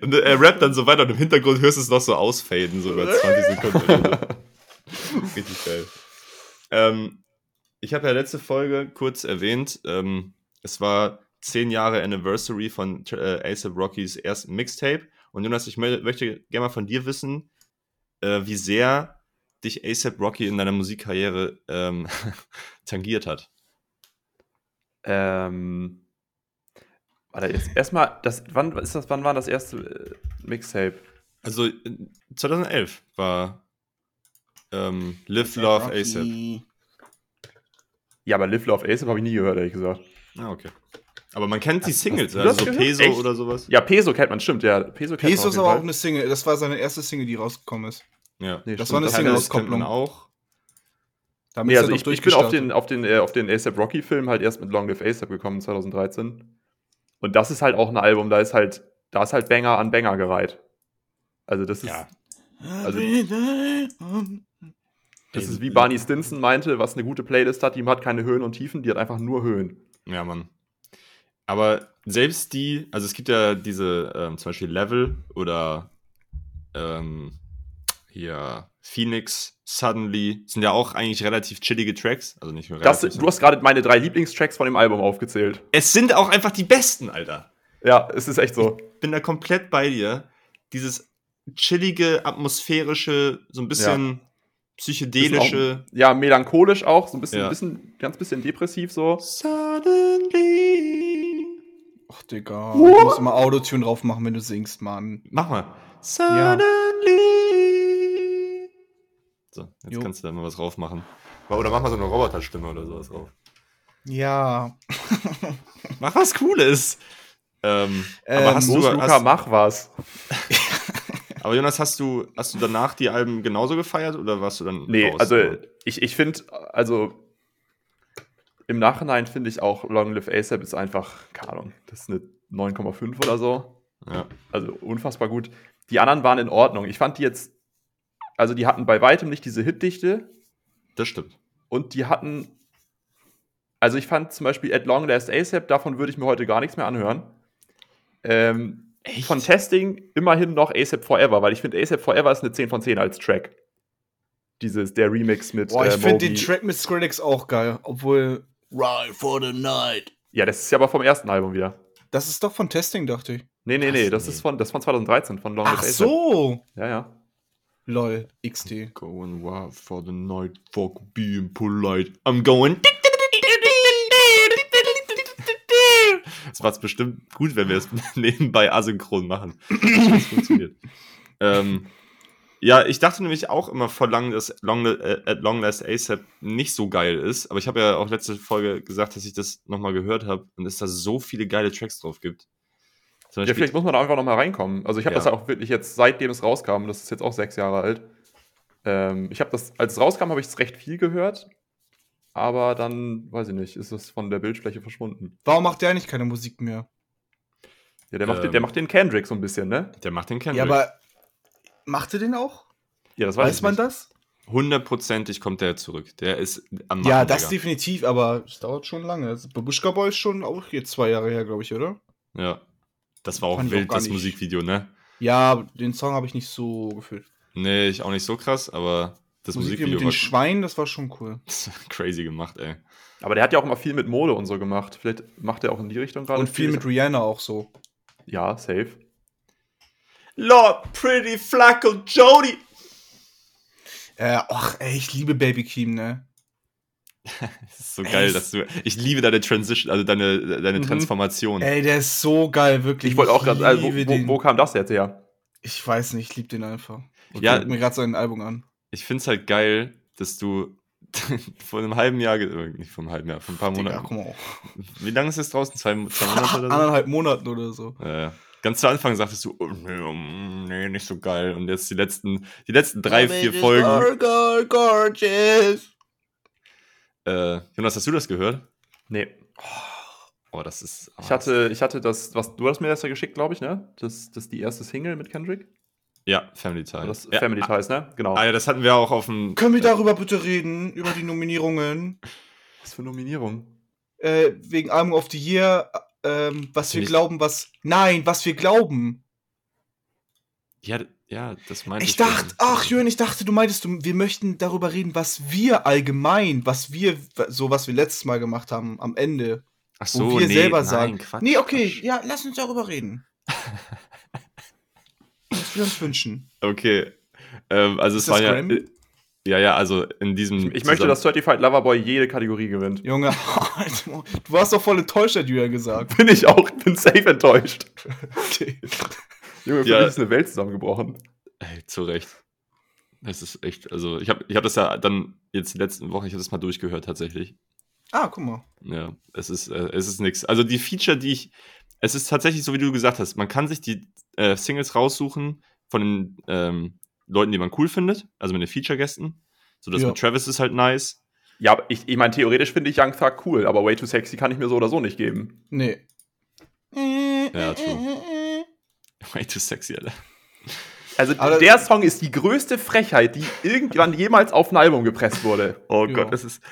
Und er rappt dann so weiter und im Hintergrund hörst du es noch so ausfaden, so über 20 Sekunden. Richtig geil. Ähm, ich habe ja letzte Folge kurz erwähnt, ähm, es war 10 Jahre Anniversary von äh, ASAP Rockys ersten Mixtape. Und Jonas, ich mö möchte gerne mal von dir wissen, äh, wie sehr dich ASAP Rocky in deiner Musikkarriere ähm, tangiert hat? Ähm, warte, jetzt erstmal, das, wann ist das, wann war das erste äh, Mixtape? Also äh, 2011 war ähm, Live Love ASAP. Ja, aber Live Love ASAP habe ich nie gehört, ehrlich gesagt. Ah, okay. Aber man kennt die Singles, also so? Peso Echt? oder sowas. Ja, Peso kennt man, stimmt, ja. Peso kennt Peso man ist aber auch eine Single. Das war seine erste Single, die rausgekommen ist. Ja. Nee, das stimmt, war eine das- Single Single-Auskopplung. auch. Damit Nee, also ich, ich bin auf den, auf den, äh, auf den ASAP Rocky-Film halt erst mit Long Live ASAP gekommen, 2013. Und das ist halt auch ein Album, da ist halt, da ist halt Banger an Banger gereiht. Also das ist, Ja. also- das ist wie Barney Stinson meinte, was eine gute Playlist hat, die hat keine Höhen und Tiefen, die hat einfach nur Höhen. Ja, Mann. Aber selbst die, also es gibt ja diese ähm, zum Beispiel Level oder ähm, hier Phoenix, Suddenly, sind ja auch eigentlich relativ chillige Tracks. Also nicht nur Das, relativ, du hast gerade meine drei Lieblingstracks von dem Album aufgezählt. es sind auch einfach die besten, Alter. Ja, es ist echt so. Bin da komplett bei dir. Dieses chillige, atmosphärische, so ein bisschen psychedelische. Ja, melancholisch auch, so ein bisschen, Ja. bisschen ganz bisschen depressiv so. Suddenly. Ach, Digga. Du musst immer Autotune drauf machen, wenn du singst, Mann. Mach mal. Ja. So, jetzt Jo. kannst du da mal was drauf machen. Oder mach mal so eine Roboterstimme oder sowas drauf. Ja. Mach was Cooles. Ähm, Ähm, aber hast du, Luca, hast, mach was. aber Jonas, hast du, hast du danach die Alben genauso gefeiert oder warst du dann Nee, raus? also ich, ich finde, also im Nachhinein finde ich auch Long Live ASAP ist einfach, keine Ahnung, das ist eine 9,5 oder so. ja. Also unfassbar gut. Die anderen waren in Ordnung. Ich fand die jetzt, also die hatten bei weitem nicht diese Hitdichte Das stimmt. und die hatten, also ich fand zum Beispiel At Long Last ASAP, davon würde ich mir heute gar nichts mehr anhören. Ähm, Echt? von Testing immerhin noch ASAP Forever, weil ich finde ASAP Forever ist eine 10 von 10 als Track. Dieses, der Remix mit Boah, ich äh, finde den Track mit Skrillex auch geil. Obwohl. Ride for the night. Ja, das ist ja aber vom ersten Album wieder. Das ist doch von Testing, dachte ich. Nee, nee, nee, das Nee. ist von, das ist von 2013, von Long Ach so. Ja, ja. Lol, XD. Going wild for the night, fuck being polite. I'm going. Das war bestimmt gut, wenn wir es nebenbei asynchron machen. Das funktioniert. ähm, ja, ich dachte nämlich auch immer vor lang, dass Long, äh, At Long Last ASAP nicht so geil ist. Aber ich habe ja auch letzte Folge gesagt, dass ich das nochmal gehört habe und es da so viele geile Tracks drauf gibt. Zum Ja, Beispiel, vielleicht muss man da einfach noch mal reinkommen. Also ich habe Ja. das ja auch wirklich jetzt, seitdem es rauskam, das ist jetzt auch sechs Jahre alt. Ähm, ich habe das, als es rauskam, habe ich es recht viel gehört. Aber dann, weiß ich nicht, ist es von der Bildfläche verschwunden. Warum macht der eigentlich keine Musik mehr? Ja, der macht, den, Ähm. der macht den Kendrick so ein bisschen, ne? der macht den Kendrick. Ja, aber. Macht er den auch? Ja, das Weiß, ich man das? Hundertprozentig kommt der zurück. Der ist am ja, Machen, das Digga. definitiv, aber es dauert schon lange. Also, Babushka Boy ist schon auch jetzt zwei Jahre her, glaube ich, oder? Ja. Das war auch Fand auch wild, gar das nicht. Musikvideo, ne? Ja, den Song habe ich nicht so gefühlt. Nee, ich auch nicht so krass, aber das Musikvideo Musikvideo mit den Schweinen, das war schon cool. crazy gemacht, ey. Aber der hat ja auch immer viel mit Mode und so gemacht. Vielleicht macht er auch in die Richtung gerade. Und viel mit Rihanna auch so. Ja, safe. Lord Pretty Flacco Jody. Äh, ach, ey, ich liebe Baby Keem, ne? Das ist so geil, Ey, dass du. Ich liebe deine Transition, also deine, deine Mhm. Transformation. Ey, der ist so geil, wirklich. Ich wollte auch gerade, also, wo, wo, wo kam das jetzt her? Ich weiß nicht, ich liebe den einfach. Ich Ja. mir gerade sein Album an. Ich find's halt geil, dass du vor einem halben Jahr, äh, nicht vor einem halben Jahr, vor ein paar Digga, Monaten. guck mal. Wie lange ist es draußen? Zwei, zwei Monate oder so? Anderthalb Monaten oder so. Ja, ja. Ganz zu Anfang sagtest du, oh, nee, mm, nee, nicht so geil. Und jetzt die letzten, die letzten drei, vier Folgen. Gorgeous. Äh, Jonas, hast du das gehört? Nee. Oh, das ist. Ich hatte, ich hatte das, was du hast mir das ja geschickt, glaube ich, ne? Das, das ist die erste Single mit Kendrick. Ja, Family Ties. Das ja, Family Ties, ne? Genau. Ah, ja, das hatten wir auch auf dem. Können wir darüber bitte reden? Über die Nominierungen? Was für Nominierung? Äh, wegen Album of the Year, ähm, was wir Nicht- glauben, was. Nein, was wir glauben. Ja, ja, das meinte Ich dachte, ach Jürgen, ich dachte, du meintest, du, wir möchten darüber reden, was wir allgemein, was wir, so was wir letztes Mal gemacht haben, am Ende. Ach Wo wir selber sagen. Quatsch, nee, okay, Quatsch. ja, lass uns darüber reden. was wir uns wünschen. Okay. Ähm, also Ist es war ja. Grammy? Ja, ja, also in diesem. Ich, ich möchte, dass Certified Loverboy jede Kategorie gewinnt. Junge, du warst doch voll enttäuscht, hat Julian gesagt. Bin ich auch, bin safe enttäuscht. Okay. Junge, für Ja. mich ist eine Welt zusammengebrochen. Ey, zu Recht. Das ist echt, also ich habe ich hab das ja dann jetzt die letzten Wochen, ich habe das mal durchgehört tatsächlich. Ah, guck mal. Ja, es ist, äh, es ist nix. Also die Feature, die ich, es ist tatsächlich so, wie du gesagt hast, man kann sich die äh, Singles raussuchen von den ähm, Leuten, die man cool findet, also mit den Feature-Gästen. So das Ja. mit Travis ist halt nice. Ja, aber ich, ich meine, theoretisch finde ich Young Thug cool, aber Way Too Sexy kann ich mir so oder so nicht geben. Nee. Ja, true. Way too sexy, Alter. Also Aber- der Song ist die größte Frechheit, die irgendwann jemals auf ein Album gepresst wurde. Oh Ja. Gott, das ist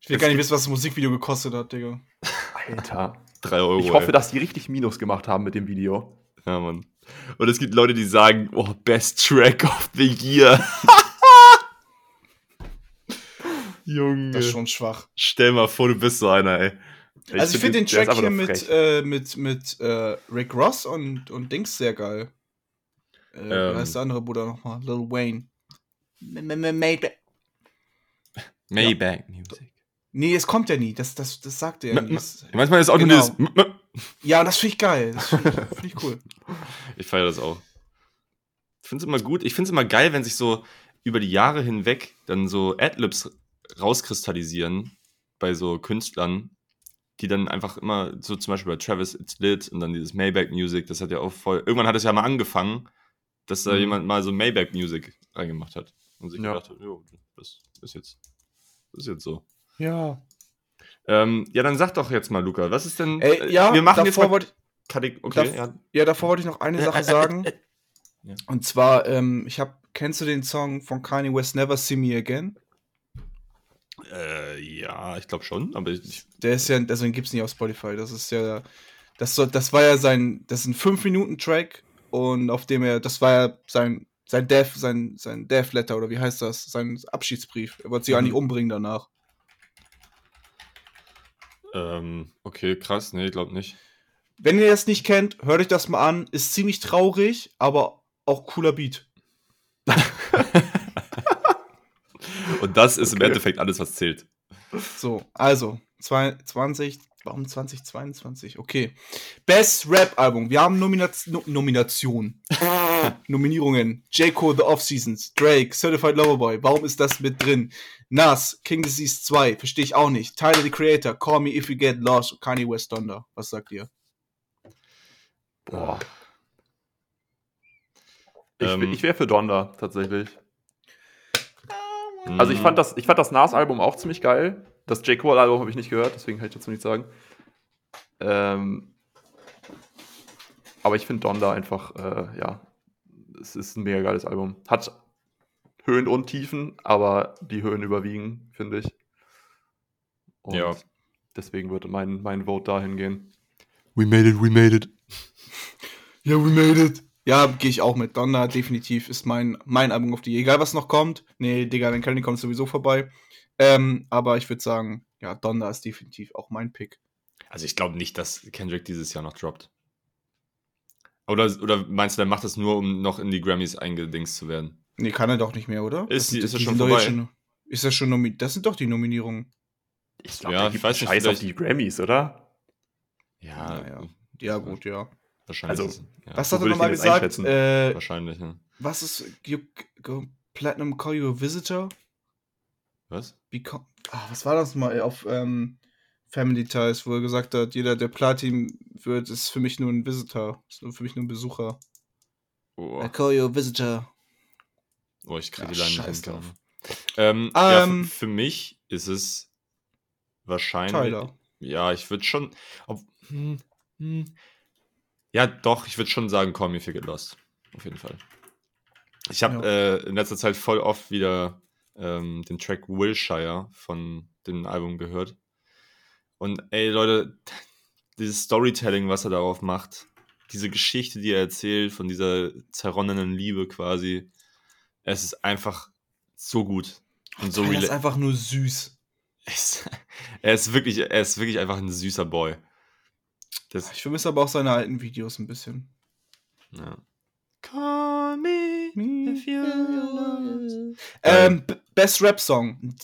Ich will gar nicht wissen, was das Musikvideo gekostet hat, Digga. Alter. 3 Euro. Ich hoffe, ey. dass die richtig Minus gemacht haben mit dem Video. Ja, Mann. Und es gibt Leute, die sagen, oh, Best Track of the Year. Junge. Das ist schon schwach. Stell mal vor, du bist so einer, ey. Also ich finde den Track hier mit, äh, mit, mit äh, Rick Ross und, und Dings sehr geil. Äh, Ähm. Wie heißt der andere Bruder nochmal? Lil Wayne. Maybach. Maybach Music. Nee, es kommt ja nie. Das, das, das sagt er ja nie. Manchmal ist auch Genau. nur dieses. M- m- Ja, das finde ich geil. Das finde ich, find ich cool. Ich feiere das auch. Ich finde es immer gut. Ich finde es immer geil, wenn sich so über die Jahre hinweg dann so Adlibs rauskristallisieren bei so Künstlern, die dann einfach immer, so zum Beispiel bei Travis It's Lit und dann dieses Maybach Music, das hat ja auch voll. Irgendwann hat es ja mal angefangen, dass da Mhm. jemand mal so Maybach Music reingemacht hat und sich Ja. gedacht hat, jo, das ist jetzt, das ist jetzt so. Ja. Ähm, ja, dann sag doch jetzt mal, Luca, was ist denn. Ey, äh, ja, wir machen jetzt mal. wollte okay, Dav- ja. Ja, davor wollte ich noch eine Sache sagen. Ja. Und zwar, ähm, ich habe, kennst du den Song von Kanye West Never See Me Again? Äh, ja, ich glaube schon, aber ich, Der ist ja, also den gibt's nicht auf Spotify. Das ist ja, das, soll, das war ja sein, das ist ein 5-Minuten-Track und auf dem er, das war ja sein, sein Death, sein, sein Death Letter oder wie heißt das? Sein Abschiedsbrief. Er wollte sich Mhm. eigentlich umbringen danach. Ähm, okay, krass, nee, glaub nicht. Wenn ihr das nicht kennt, hört euch das mal an. Ist ziemlich traurig, aber auch cooler Beat. Und das ist im Okay. Endeffekt alles, was zählt. So, also, zwei- 20, warum 2022? Okay. Best Rap Album. Wir haben Nominaz no Nomination. Nominierungen. J. Cole, The Off-Seasons, Drake, Certified Lover Boy. Warum ist das mit drin? Nas, King Disease 2, verstehe ich auch nicht. Tyler, the Creator, Call Me If You Get Lost, Kanye West Thunder. Was sagt ihr? Boah. Ich, Ähm. ich wäre für Donda, tatsächlich. Mhm. Also ich fand das, ich fand das Nas-Album auch ziemlich geil. Das J. Cole-Album habe ich nicht gehört, deswegen kann ich dazu nichts sagen. Ähm, aber ich finde Donda einfach, äh, ja, es ist ein mega geiles Album. Hat Höhen und Tiefen, aber die Höhen überwiegen, finde ich. Und Ja. deswegen würde mein, mein Vote dahin gehen. We made it, we made it. Ja, we made it. Ja, gehe ich auch mit. Donner definitiv ist mein, mein Album auf die. Egal was noch kommt. Nee, Digga, wenn Kanye kommt, ist sowieso vorbei. Ähm, aber ich würde sagen, ja, Donner ist definitiv auch mein Pick. Also ich glaube nicht, dass Kendrick dieses Jahr noch droppt. Oder, oder meinst du, der macht das nur, um noch in die Grammys eingedingst zu werden? Nee, kann er doch nicht mehr, oder? Ist ist das die schon sind doch vorbei? Schon, ist das schon nomi Das sind doch die Nominierungen. Ich Ja, der ich weiß nicht, Scheiß auf die Grammys, oder? Ja, Naja. Ja, gut, ja. Wahrscheinlich. Also, ist ja, Was so hat er nochmal gesagt? Äh, wahrscheinlich, ne? was ist you, go, Platinum Call You a Visitor? Was? Become, ah, was war das mal auf ähm, Family Ties, wo er gesagt hat, jeder, der Platin wird, ist für mich nur ein Visitor. Ist nur für mich nur ein Besucher. Oh, I call you a visitor. oh ich kriege Ja, die Line nicht drauf. Ähm, ja, Ähm, für, für mich ist es wahrscheinlich. Tyler. Ja, ich würde schon. Ob, hm, hm. Ja, doch, ich würde schon sagen, Call Me If You Get Lost. Auf jeden Fall. Ich habe Ja. äh, in letzter Zeit voll oft wieder ähm, den Track Wilshire von dem Album gehört. Und ey, Leute, dieses Storytelling, was er darauf macht, diese Geschichte, die er erzählt, von dieser zerronnenen Liebe quasi, es ist einfach so gut. Und so Tyler ist einfach nur süß. es, er ist wirklich, er ist wirklich einfach ein süßer Boy. Das, Ich vermisse aber auch seine alten Videos ein bisschen. ja. Call me if you lost. Ähm, B- Best Rap Song.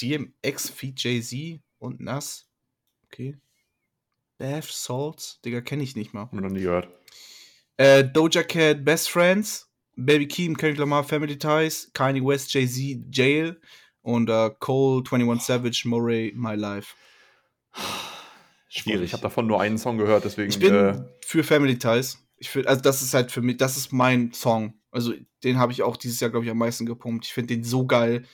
DMX feat Jay-Z und Nas. Okay. Bath Salts. Digga, kenne ich nicht mal. Hab noch nie gehört. Äh, Doja Cat, Best Friends. Baby Keem, Kendrick Lamar, Family Ties. Kanye West, Jay-Z, Jail. Und äh, Cole, 21 Savage, Moray, My Life. Schwierig. Ich habe davon nur einen Song gehört, deswegen. Ich bin äh, für Family Ties. Ich find, also das ist halt für mich, das ist mein Song. Also den habe ich auch dieses Jahr, glaube ich, am meisten gepumpt. Ich finde den so geil.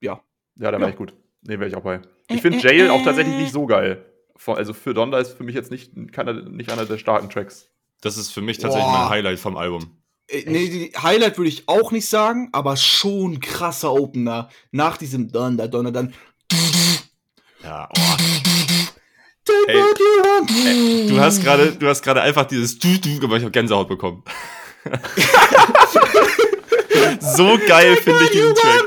Ja. ja, der Ja. war echt gut. Nee, wäre ich auch bei. Ich finde Jail auch tatsächlich nicht so geil. Also für Donda ist für mich jetzt nicht, keiner, nicht einer der starken Tracks. Das ist für mich tatsächlich Boah. mein Highlight vom Album. Äh, Nee, die Highlight würde ich auch nicht sagen, aber schon krasser Opener. Nach diesem Donner, Donner, dann. Ja, oh. Take Ey. Ey, Du hast gerade, du hast gerade einfach dieses Du Du gemacht, ich habe Gänsehaut bekommen. so geil finde ich diesen Track.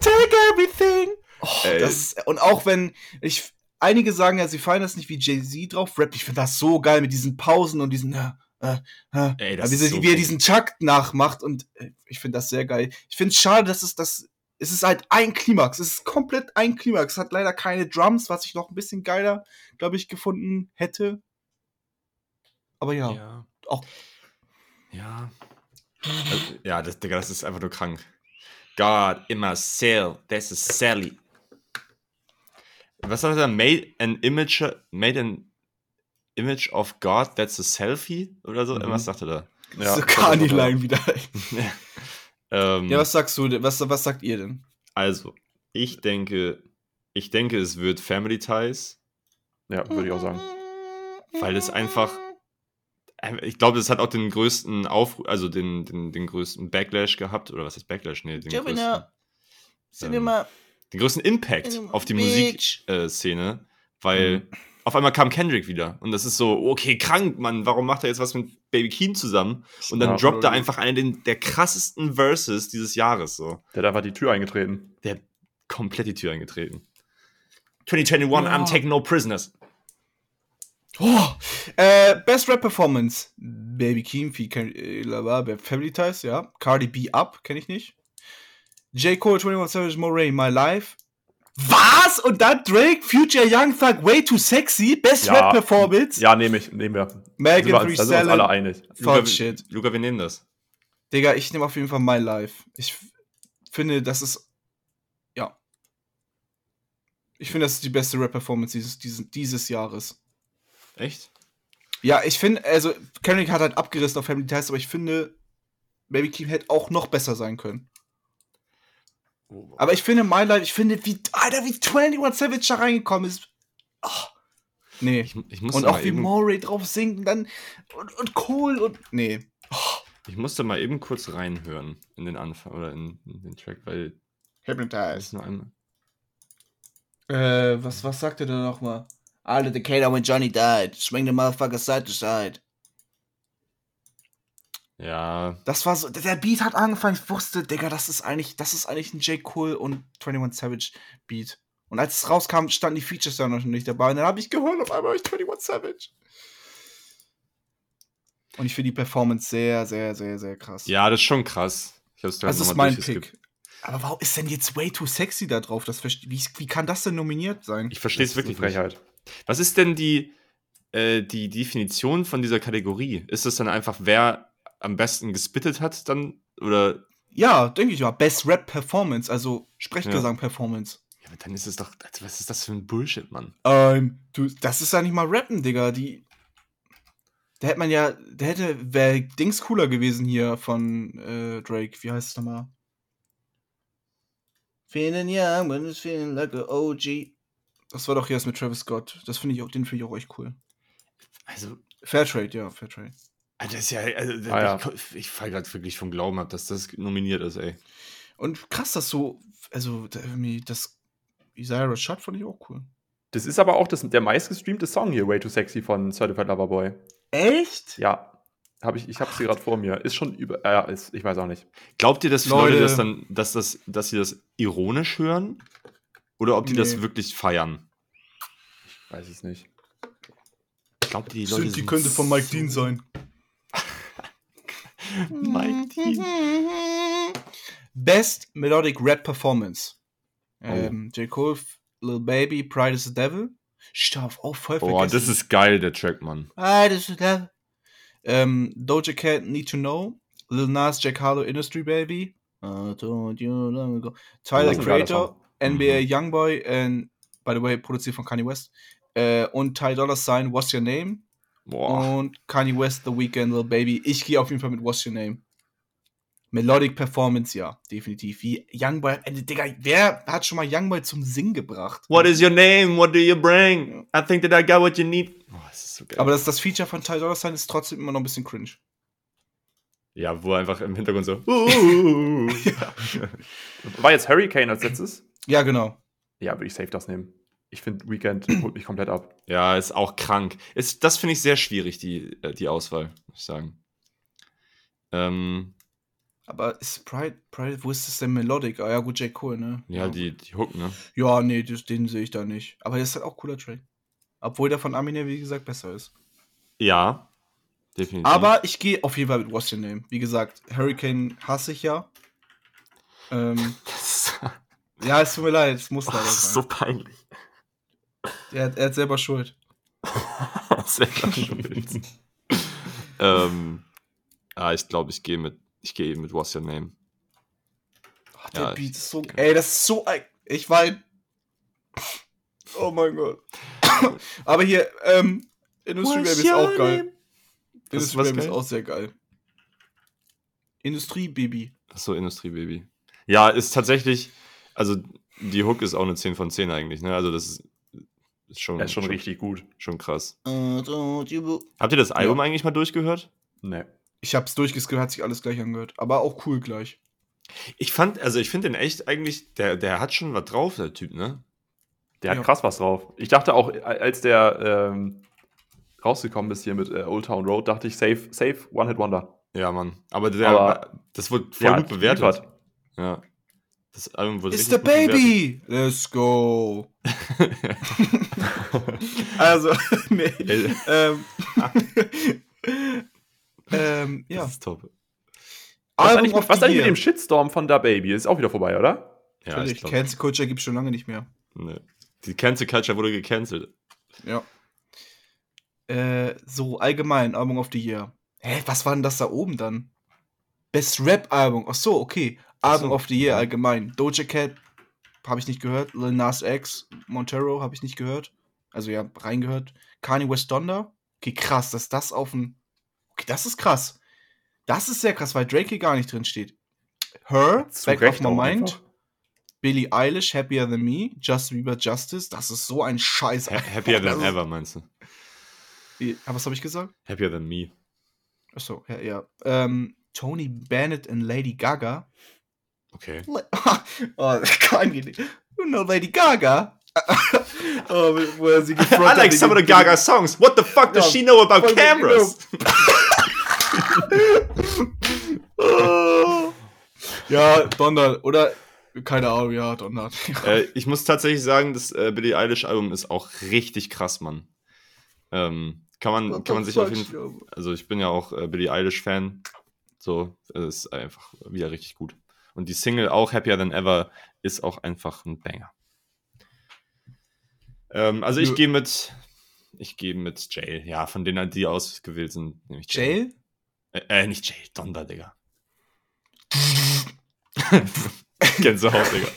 Take everything. Oh, das, und auch wenn ich einige sagen ja, sie feiern das nicht wie Jay-Z drauf rappt, ich finde das so geil mit diesen Pausen und diesen äh, äh, äh, Ey, das wie, so wie er cool. diesen Chuck nachmacht und äh, ich finde das sehr geil. Ich finde es schade, dass es das es ist halt ein Klimax, es ist komplett ein Klimax, es hat leider keine Drums, was ich noch ein bisschen geiler, glaube ich, gefunden hätte. Aber ja, Ja. auch Ja. Also, ja, das, Digga, das ist einfach nur krank. God in my cell, this is Sally. Was sagt er? Made an image, made an image of God, that's a selfie? Oder so? Mhm. Was sagt er da? Ja, so Carney-Line wieder. ähm, Ja, was sagst du denn? Was, was sagt ihr denn? Also, ich denke, ich denke, es wird Family Ties, Ja, würde ich auch sagen. weil es einfach, ich glaube, es hat auch den größten Aufruhr, also den, den, den größten Backlash gehabt, oder was ist Backlash? Nee, den größten, ähm, den größten Impact Cinema, auf die. Musikszene, weil Mhm. Auf einmal kam Kendrick wieder und das ist so, okay, krank, Mann, warum macht er jetzt was mit Baby Keem zusammen? Und dann Ja. droppt er einfach einen der krassesten Verses dieses Jahres, so. Der hat einfach die Tür eingetreten. Der hat komplett die Tür eingetreten. 2021, I'm Ja. taking no prisoners. Oh, äh, Best Rap Performance. Baby Keem, äh, Family Ties, ja. Cardi B Up, kenne ich nicht. J. Cole, 21 Savage, Moray, My Life. Was? Und dann Drake, Future Young Thug, Way Too Sexy, Best Ja. Rap Performance. Ja, nehme ich, nehmen wir. Megan Thee uns- da sind wir uns alle Stallion. einig. Luca, shit. Luca, wir nehmen das. Digga, ich nehme auf jeden Fall My Life. Ich finde, das ist. Ja. Ich finde, das ist die beste Rap-Performance dieses, dieses, dieses Jahres. Echt? Ja, ich finde, also, Kendrick hat halt abgerissen auf Family Ties, aber ich finde, Baby Keem hätte auch noch besser sein können. Aber ich finde, My Life, ich finde, wie, Alter, wie 21 Savage da reingekommen ist. Oh, nee. Ich, ich Und auch wie Moray drauf singt und dann. Und, und Cole und. Nee. ich musste mal eben kurz reinhören in den Anfang oder in, in den Track, weil ist nur einmal. Äh, was, was sagt er da nochmal? All the Decatur when Johnny died. Swing the motherfucker side to side. Ja, Das war so, der Beat hat angefangen, ich wusste, Digga, das ist eigentlich, das ist eigentlich ein J. Cole und 21 Savage Beat. Und als es rauskam, standen die Features da noch nicht dabei. Und dann habe ich gehört, auf einmal ich 21 Savage. Und ich finde die Performance sehr, sehr, sehr, sehr krass. ja, das ist schon krass. Ich hab's das ist nochmal mein. Pick. Aber warum ist denn jetzt Way Too Sexy da drauf? Das wie, wie kann das denn nominiert sein? Ich verstehe es wirklich. Frechheit. Was ist denn die, äh, die Definition von dieser Kategorie? Ist es dann einfach, wer am besten gespittet hat dann? Oder Ja, denke ich mal. Best Rap Performance, also Sprechgesang Performance. ja, aber dann ist es doch, also was ist das für ein Bullshit, Mann? Ähm, du, das ist ja nicht mal Rappen, Digga. Die. Da hätte man ja, da hätte, wäre Dings cooler gewesen hier von äh, Drake. Wie heißt es nochmal? Feeling young, when it's feeling like a OG. Das war doch hier das mit Travis Scott. Das finde ich auch, den finde ich auch echt cool. Also, Fairtrade, ja, Fairtrade. Alter, das ist ja, also, Ah, ja. ich, ich fall gerade wirklich vom Glauben ab, dass das nominiert ist, ey. Und krass, dass so, also, das Isaiah Rashad fand ich auch cool. Das ist aber auch das, der meistgestreamte Song hier, Way Too Sexy von Certified Lover Boy. Echt? Ja. Hab ich ich habe sie gerade vor mir. Ist schon über. Ja, ist, ich weiß auch nicht. Glaubt ihr, dass Leute. Leute das dann, dass das, dass sie das ironisch hören? Oder ob die das Nee. wirklich feiern? Ich weiß es nicht. Glaubt ihr, die Leute Stimmt, die sind könnte von Mike so- Dean sein. Team. Best Melodic Rap Performance. Ähm, J. Cole, Lil Baby, Pride is the Devil. Stoff, auch voll Boah, vergessen. das ist geil, der Track, Mann. Pride is the Devil. Ähm, Doja Cat, Need to Know. Lil Nas, Jack Harlow, Industry Baby. I told you long ago. Tyler Creator, NBA Youngboy, and by the way, produziert von Kanye West. Äh, und Ty Dollar Sign, What's Your Name? Boah. Und Kanye West, The Weeknd, Lil Baby. Ich gehe auf jeden Fall mit What's Your Name. Melodic Performance, ja, definitiv. Wie Youngboy, äh, Digga, wer hat schon mal Youngboy zum Singen gebracht? What is your name? What do you bring? I think that I got what you need. Boah, das ist so geil. Aber das, das Feature von Ty Dollar Sign ist trotzdem immer noch ein bisschen cringe. ja, wo er einfach im Hintergrund so. Uh, War jetzt Hurricane als letztes? Ja, genau. Ja, würde ich safe das nehmen. Ich finde, Weekend holt mich komplett ab. ja, ist auch krank. Ist, das finde ich sehr schwierig, die, äh, die Auswahl, muss ich sagen. Ähm, Aber ist Pride, Pride, wo ist das denn Melodic? Ah ja, gut, J. Cole, ne? ja, die, die Hook, ne? Ja, nee, das, den sehe ich da nicht. Aber der ist halt auch cooler Track. Obwohl der von Amine, wie gesagt, besser ist. Ja, definitiv. Aber ich gehe auf jeden Fall mit What's Your Name. Wie gesagt, Hurricane hasse ich ja. Ähm, das ja, es tut mir leid, es muss leider ist so peinlich. Er, hat- er hat selber Schuld. Selber schuld. ähm, ah, ich glaube, ich gehe mit, ich gehe mit What's Your Name. Ach, der Ja, Beat ist so. Ey, das ist so. Ich wein. Oh mein Gott. Aber hier, ähm, Industry Baby ist auch geil. Was- Industry was Baby ist auch sehr geil. Industrie Baby. Achso, Industriebaby. Ja, ist tatsächlich, also die Hook ist auch eine 10 von 10 eigentlich, ne? Also das ist, ist schon, ist schon richtig gut. schon krass. Ich Habt ihr das Album eigentlich mal durchgehört? Nee. hab's durchgeskippt, hat sich alles gleich angehört. Aber auch cool gleich. Ich fand, also ich finde den echt eigentlich, der, der hat schon was drauf, der Typ, ne? Der hat Ja. krass was drauf. Ich dachte auch, als der ähm, rausgekommen ist hier mit äh, Old Town Road, dachte ich, safe, safe, One-Hit-Wonder. Ja, Mann. Aber der, Aber- das wurde voll Ja, gut bewertet. liefert. Ja. Das Album wurde It's the baby! Let's go! also, nee. Ey. ähm, ähm, ja. Das ist top. Was, Album eigentlich, was mit dem Shitstorm von Da Baby? Ist auch wieder vorbei, oder? Ja, Natürlich, ich Cancel Culture gibt's schon lange nicht mehr. ne. Die Cancel Culture wurde gecancelt. Ja. Äh, so, allgemein, Album of the Year. Hä, was war denn das da oben dann? Best Rap-Album. Ach so, okay. Album so, of the Year allgemein. Doja Cat habe ich nicht gehört. Lil Nas X, Montero habe ich nicht gehört. Also ja, reingehört. Kanye West Donda. Okay, krass, dass das auf dem. Okay, das ist krass. Das ist sehr krass, weil Drake hier gar nicht drin steht. Her, Zu Back Recht of My Mind. einfach. Billie Eilish, Happier Than Me. Justin Bieber, Justice. Das ist so ein Scheiß. Ha happier than ist- ever, meinst du? Wie- Was habe ich gesagt? Happier than me. Achso, ja, ja. Ähm, Tony Bennett und Lady Gaga. Okay. oh, Idee. You know Lady Gaga? oh, wo er sie gefrontet I like some of the Gaga songs. What the fuck does Ja, she know about cameras? Oh. ja, Donner. Oder, keine Ahnung, ja, Donner. äh, ich muss tatsächlich sagen, das äh, Billie Eilish Album ist auch richtig krass, Mann. Ähm, kann man, kann man sich auf jeden Fall. Also ich bin ja auch äh, Billie Eilish Fan. So, es ist einfach wieder richtig gut. Und die Single auch Happier Than Ever ist auch einfach ein Banger. Ähm, also ich gehe mit, ich gehe mit Jail. Ja, von denen die ausgewählt sind, nehme ich Jail. Jail? Äh, äh, nicht Jail, Donda, Digga. Gänsehaut, Digga.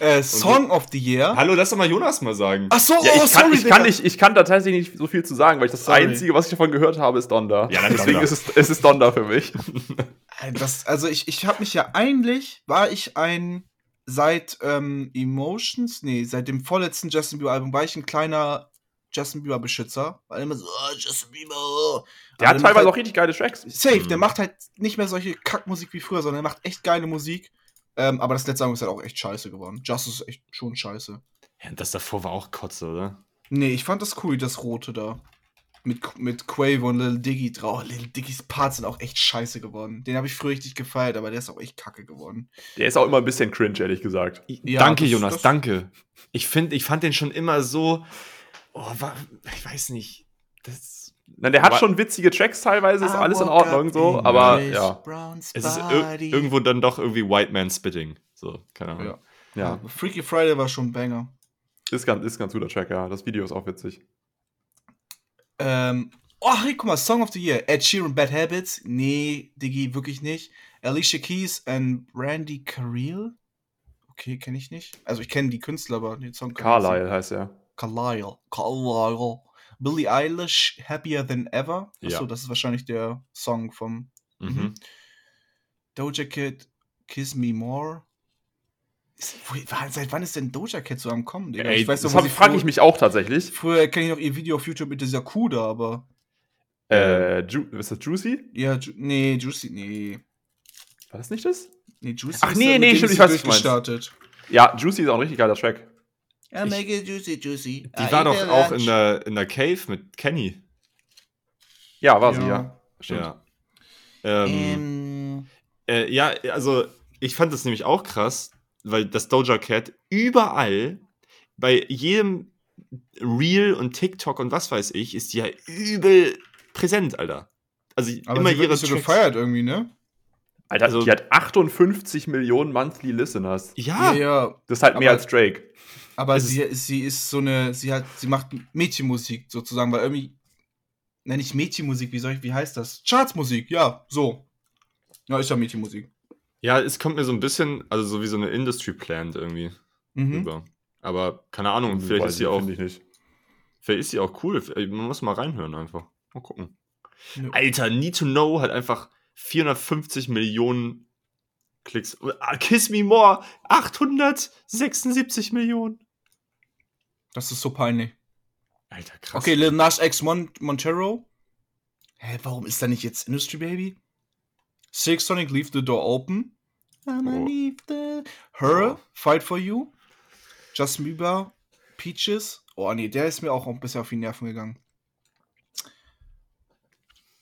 Äh, Song of the Year. Hallo, lass doch mal Jonas mal sagen. Ach so, Ja, oh, ich, kann, sorry, ich, kann nicht, ich kann da tatsächlich nicht so viel zu sagen, weil ich das Sorry. Einzige, was ich davon gehört habe, ist Donda. Ja, dann Deswegen Donda. ist es, es ist Donda für mich. Äh, Das, also ich, ich habe mich ja eigentlich, war ich ein, seit ähm, Emotions, nee, seit dem vorletzten Justin Bieber Album war ich ein kleiner Justin Bieber Beschützer. War immer so, oh, Justin Bieber. oh. Der Aber hat teilweise halt, auch richtig geile Tracks. Safe, der Mhm. macht halt nicht mehr solche Kackmusik wie früher, sondern er macht echt geile Musik. Ähm, aber das letzte Album ist halt auch echt scheiße geworden. Justice ist echt schon scheiße. Ja, das davor war auch Kotze, oder? Nee, ich fand das cool, das rote da. Mit, mit Quavo und Lil Diggy drauf. Lil Diggys Parts sind auch echt scheiße geworden. Den habe ich früher richtig gefeiert, aber der ist auch echt kacke geworden. Der ist auch immer ein bisschen cringe, ehrlich gesagt. Ja, danke, das- Jonas, das- danke. Ich finde, ich fand den schon immer so. Oh, wa- ich weiß nicht. Das, Nein, der hat Aber- schon witzige Tracks teilweise, ist alles in Ordnung so, aber ja. Es ist ir irgendwo dann doch irgendwie White Man Spitting. So, keine Ahnung. Ja. Ja, Freaky Friday war schon ein Banger. ist ganz, ist ganz guter Track, ja. Das Video ist auch witzig. Ähm, oh, hey, guck mal, Song of the Year. Ed Sheeran, Bad Habits. Nee, Diggi, wirklich nicht. Alicia Keys und Randy Carell. Okay, kenne ich nicht. Also ich kenne die Künstler, aber den Song. Carlyle heißt er. Carlyle. Carlyle. Billie Eilish, Happier Than Ever. Achso, Ja. das ist wahrscheinlich der Song vom Mhm. Doja Cat, Kiss Me More. Ist, seit wann ist denn Doja Cat so am Kommen, Digga? Ey, ich weiß das noch, frage ich mich auch tatsächlich. Früher kenne ich noch ihr Video auf YouTube mit dieser Kuh da, aber. Äh, Ju ist das Juicy? Ja, Ju nee, Juicy, nee. War das nicht das? Nee, Juicy Ach, ist nee, nee, stimmt, ich weiß, was du meinst. Ja, Juicy ist auch ein richtig geiler Track. I make it juicy, juicy. Die war doch auch in der, in der Cave mit Kenny. Ja, war Ja. sie, ja. Stimmt. Ja. Ähm, Ähm, äh, ja, also ich fand das nämlich auch krass, weil das Doja Cat überall, bei jedem Reel und TikTok und was weiß ich, ist die ja übel präsent, Alter. Also aber immer sie wird ihre so gefeiert irgendwie, ne? Alter, Also- die hat 58 Millionen Monthly Listeners. Ja, ja. Das ist halt mehr Aber- als Drake. Aber Es ist- sie, sie ist so eine, sie hat, sie macht Mädchenmusik sozusagen, weil irgendwie, nenne ich Mädchenmusik, wie soll ich, wie heißt das? Chartsmusik, ja, so. Ja, ist ja Mädchenmusik. ja, es kommt mir so ein bisschen, also so wie so eine Industry Plant irgendwie Mhm. rüber. Aber keine Ahnung, vielleicht Weiß ist sie auch, find ich nicht. vielleicht ist sie auch cool. Man muss mal reinhören einfach. Mal gucken. Nö. Alter, Need to Know hat einfach 450 Millionen Klicks. Ah, Kiss Me More 876 Millionen. Das ist so peinlich. Alter, krass. Okay, Lil Nas X Mon Montero. Hä, warum ist da nicht jetzt Industry Baby? Six Sonic, Leave the Door Open. I'ma Oh. leave the... Her, Oh. Fight for You. Justin Bieber, Peaches. Oh nee, der ist mir auch ein bisschen auf die Nerven gegangen.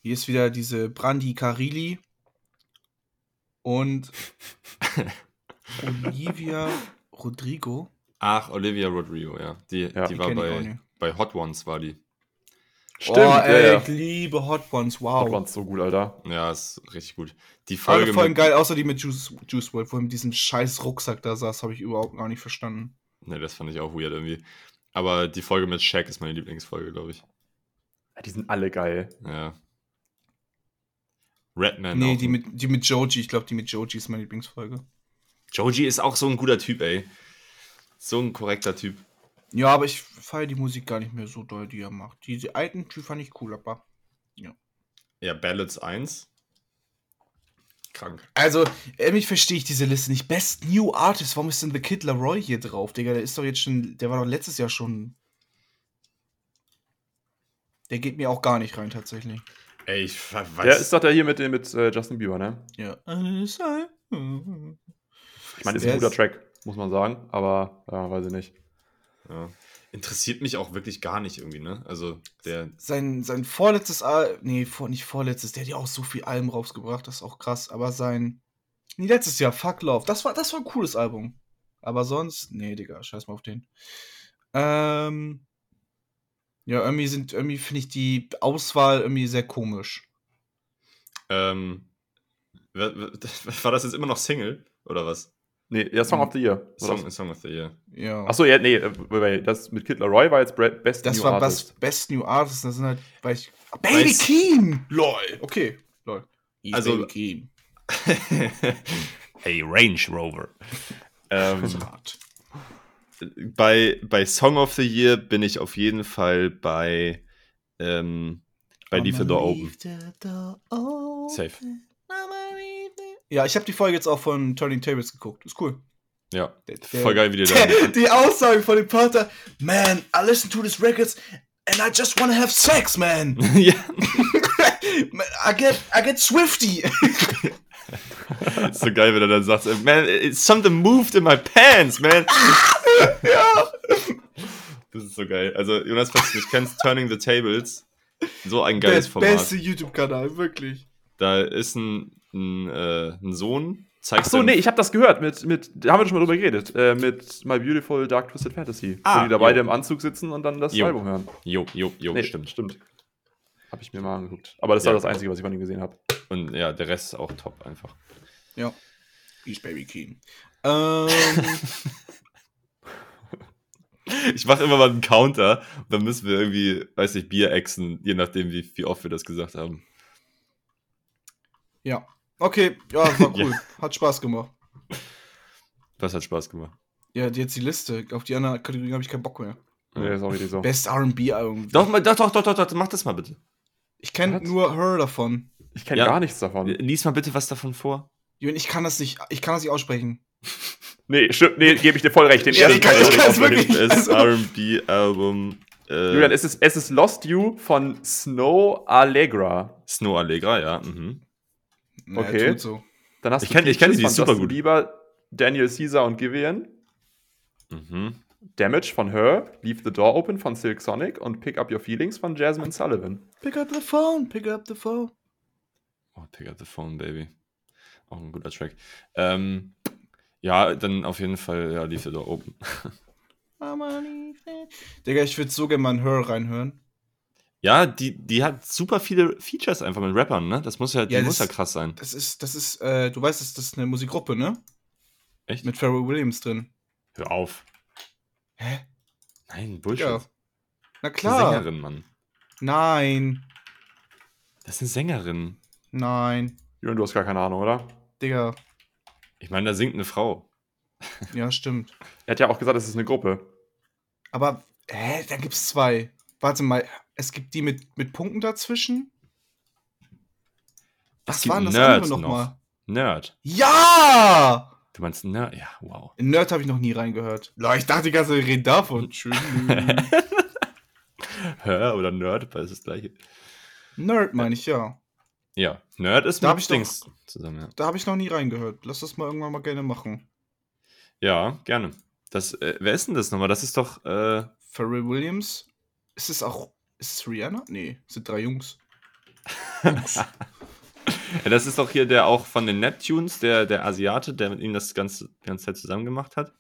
Hier ist wieder diese Brandi Carili. Und Olivia Rodrigo. Ach, Olivia Rodrigo, ja. Die, Ja, die die war bei, bei Hot Ones, war die. Stimmt, oh, ey, ja. ich liebe Hot Ones, wow. Hot Ones so gut, Alter. Ja, ist richtig gut. Die Alle Folge Folgen mit, geil, außer die mit Juice, Juice WRLD, wo er mit diesem scheiß Rucksack da saß, habe ich überhaupt gar nicht verstanden. Ne, das fand ich auch weird irgendwie. Aber die Folge mit Shaq ist meine Lieblingsfolge, glaube ich. Ja, Die sind alle geil. Ja. Redman nee, die mit, die mit Joji, ich glaube, die mit Joji ist meine Lieblingsfolge. Joji ist auch so ein guter Typ, ey. So ein korrekter Typ. Ja, aber ich feiere die Musik gar nicht mehr so doll, die er macht. Diese alten, die fand ich cool, aber. Ja, Ballads 1. Krank. Also, irgendwie verstehe ich diese Liste nicht. Best New Artist, warum ist denn The Kid Laroi hier drauf, Digga? Der ist doch jetzt schon, der war doch letztes Jahr schon. Der geht mir auch gar nicht rein, tatsächlich. Ey, ich weiß. Der ist doch der hier mit, dem- mit äh, Justin Bieber, ne? Ja. Ich meine, ist ein guter ist- Track, muss man sagen. Aber, ja, weiß ich nicht. ja. Interessiert mich auch wirklich gar nicht irgendwie, ne? Also, der. sein, sein vorletztes Al nee, vor, nicht vorletztes, der hat ja auch so viel Alben rausgebracht, das ist auch krass, aber sein, nee, letztes Jahr, Fuck Love, das war, das war ein cooles Album. Aber sonst, nee, Digga, scheiß mal auf den. Ähm, ja, irgendwie sind, irgendwie finde ich die Auswahl irgendwie sehr komisch. Ähm, wa- wa- war das jetzt immer noch Single? Oder was? Nee, ja, Song of the Year. Song, Song of the Year. Ja. Achso, ja, nee, äh, das mit Kid Laroi war jetzt Best das New war Artist. Best, Best New Artist, das sind halt, weil ich, Baby Weiß- Keem! LOL, okay, LOL. He's Also- Baby Keem. hey, Range Rover. ähm, bei, bei Song of the Year bin ich auf jeden Fall bei, ähm, bei Leave the Door Open. Safe. Ja, ich habe die Folge jetzt auch von Turning Tables geguckt. Ist cool. Ja, Der- voll geil, wie der da. Der, die Aussage von dem Pater, man, I listen to these records and I just wanna have sex, man. ja, I get, I get swifty. ist so geil, wenn er dann sagt, man, it's something moved in my pants, man. ja. Das ist so geil. Also, Jonas, falls du nicht kennst, Turning the Tables, so ein Der geiles Format. beste YouTube-Kanal, wirklich. Da ist ein, ein, äh, ein Sohn, zeigt Achso, seinem- nee, ich habe das gehört. Mit, mit, da haben wir schon mal drüber geredet. Äh, mit My Beautiful Dark Twisted Fantasy. Ah, wo die da beide im Anzug sitzen und dann das Jo. Album hören. Jo, jo, jo, Nee, stimmt. stimmt. Habe ich mir mal angeguckt. Aber das Ja. war das Einzige, was ich von ihm gesehen habe. Und ja, der Rest ist auch top einfach. Ja. East Baby Keen. Ähm, Ich mache immer mal einen Counter, dann müssen wir irgendwie, weiß nicht, Bier exen, je nachdem, wie, wie oft wir das gesagt haben. ja. Okay, ja, war Ja. cool. Hat Spaß gemacht. Das hat Spaß gemacht. Ja, jetzt die Liste. Auf die anderen Kategorien habe ich keinen Bock mehr. Nee, ist auch richtig so. Best RB-Album. Doch, mal- doch, doch, doch, doch, doch, mach das mal bitte. Ich kenne nur Her davon. Ich kenne Ja. gar nichts davon. Lies mal bitte was davon vor. Jürgen, ich kann das nicht, ich kann das nicht aussprechen. Nee, stimmt, nee, gebe ich dir voll recht. Den Ja, ersten ich kann- Teil ich kann's auch wirklich- Das Also- RB-Album. Äh, Julian, es ist, es ist Lost You von Snow Allegra. Snow Allegra, ja. Mhm. Na, Okay. Tut so. Dann hast Ich du kenn- ich kenn die, super gut. Bieber, Daniel Caesar und Givian. Mhm. Damage von Her, Leave the Door Open von Silk Sonic und Pick Up Your Feelings von Jasmine Sullivan. Pick up the phone, pick up the phone. Oh, pick up the phone, baby. Auch ein guter Track. Ähm, ja, dann auf jeden Fall, ja, lief er da oben. Digga, ich würde so gerne mal in Her reinhören. Ja, die, die hat super viele Features einfach mit Rappern, ne? Das muss ja, die Ja, muss ja das- krass sein. Das ist, das ist, äh, du weißt, das ist eine Musikgruppe, ne? Echt? Mit Pharrell Williams drin. Hör auf. Hä? Nein, Bullshit. Ja. Das Na ist klar. eine Sängerin, Mann. Nein. Das ist eine Sängerin. Nein. Julian, du hast gar keine Ahnung, oder? Digga. Ich meine, da singt eine Frau. Ja, stimmt. Er hat ja auch gesagt, es ist eine Gruppe. Aber, hä, da gibt's zwei. Warte mal, es gibt die mit, mit Punkten dazwischen? Es Was gibt war denn das Nerd andere nochmal? noch. Nerd. Ja! Du meinst Nerd? Ja, wow. In Nerd habe ich noch nie reingehört. Ich dachte die ganze Zeit, wir reden davon. Tschüss. Hör oder Nerd, beides das gleiche. Nerd meine ich, ja. Ja, Nerd ist Da mit ich doch- Dings zusammen, ja. Da habe ich noch nie reingehört. Lass das mal irgendwann mal gerne machen. Ja, gerne. Das, äh, wer ist denn das nochmal? Das ist doch, äh, Pharrell Williams. Ist es auch. Ist es Rihanna? Nee, es sind drei Jungs. ja, das ist doch hier der auch von den Neptunes, der, der Asiate, der mit ihm das ganze, die ganze Zeit zusammen gemacht hat.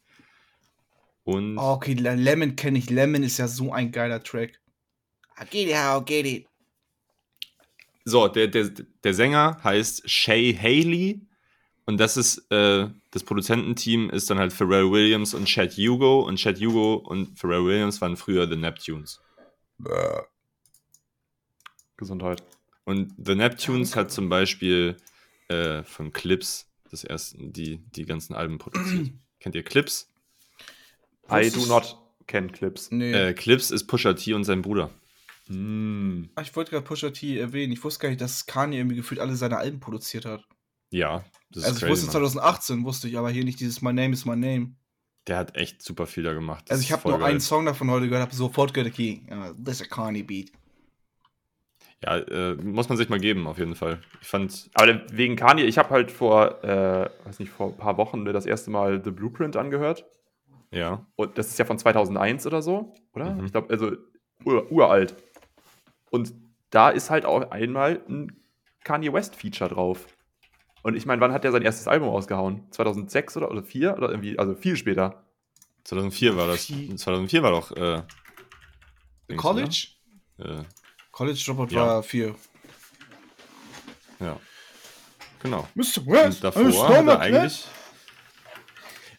Und Oh, okay, Le- Lemon kenne ich. Lemon ist ja so ein geiler Track. I get it, how I get it. so, der, der, der Sänger heißt Shay Haley und das ist, äh, das Produzententeam ist dann halt Pharrell Williams und Chad Hugo und Chad Hugo und Pharrell Williams waren früher The Neptunes. Gesundheit. Und The Neptunes hat zum Beispiel äh, von Clips das ersten, die, die ganzen Alben produziert. Kennt ihr Clips? I Das do not can clips. Nee. Äh, Clips ist Pusha T und sein Bruder. Mm. Ich wollte gerade Pusha T erwähnen. Ich wusste gar nicht, dass Kanye irgendwie gefühlt alle seine Alben produziert hat. Ja, das ist also ich wusste Mann. 2018, wusste ich, aber hier nicht dieses My Name is My Name. Der hat echt super viel da gemacht. Das Also ich habe nur geil. einen Song davon heute gehört, habe sofort gehört, okay, uh, this is a Kanye Beat. Ja, äh, muss man sich mal geben, auf jeden Fall. Ich fand, Aber wegen Kanye, ich habe halt vor, äh, weiß nicht, vor ein paar Wochen das erste Mal The Blueprint angehört. ja, Und das ist ja von 2001 oder so, oder? Mhm. Ich glaube, also ur, uralt. Und da ist halt auch einmal ein Kanye West Feature drauf. Und ich meine, wann hat er sein erstes Album ausgehauen? 2006 oder, oder 4? Oder irgendwie, also viel später. 2004 war das. Wie- 2004 war doch. Äh, College? oder? Äh, College Dropout Ja. war 4. ja. Genau. Mr. Und davor hat er eigentlich.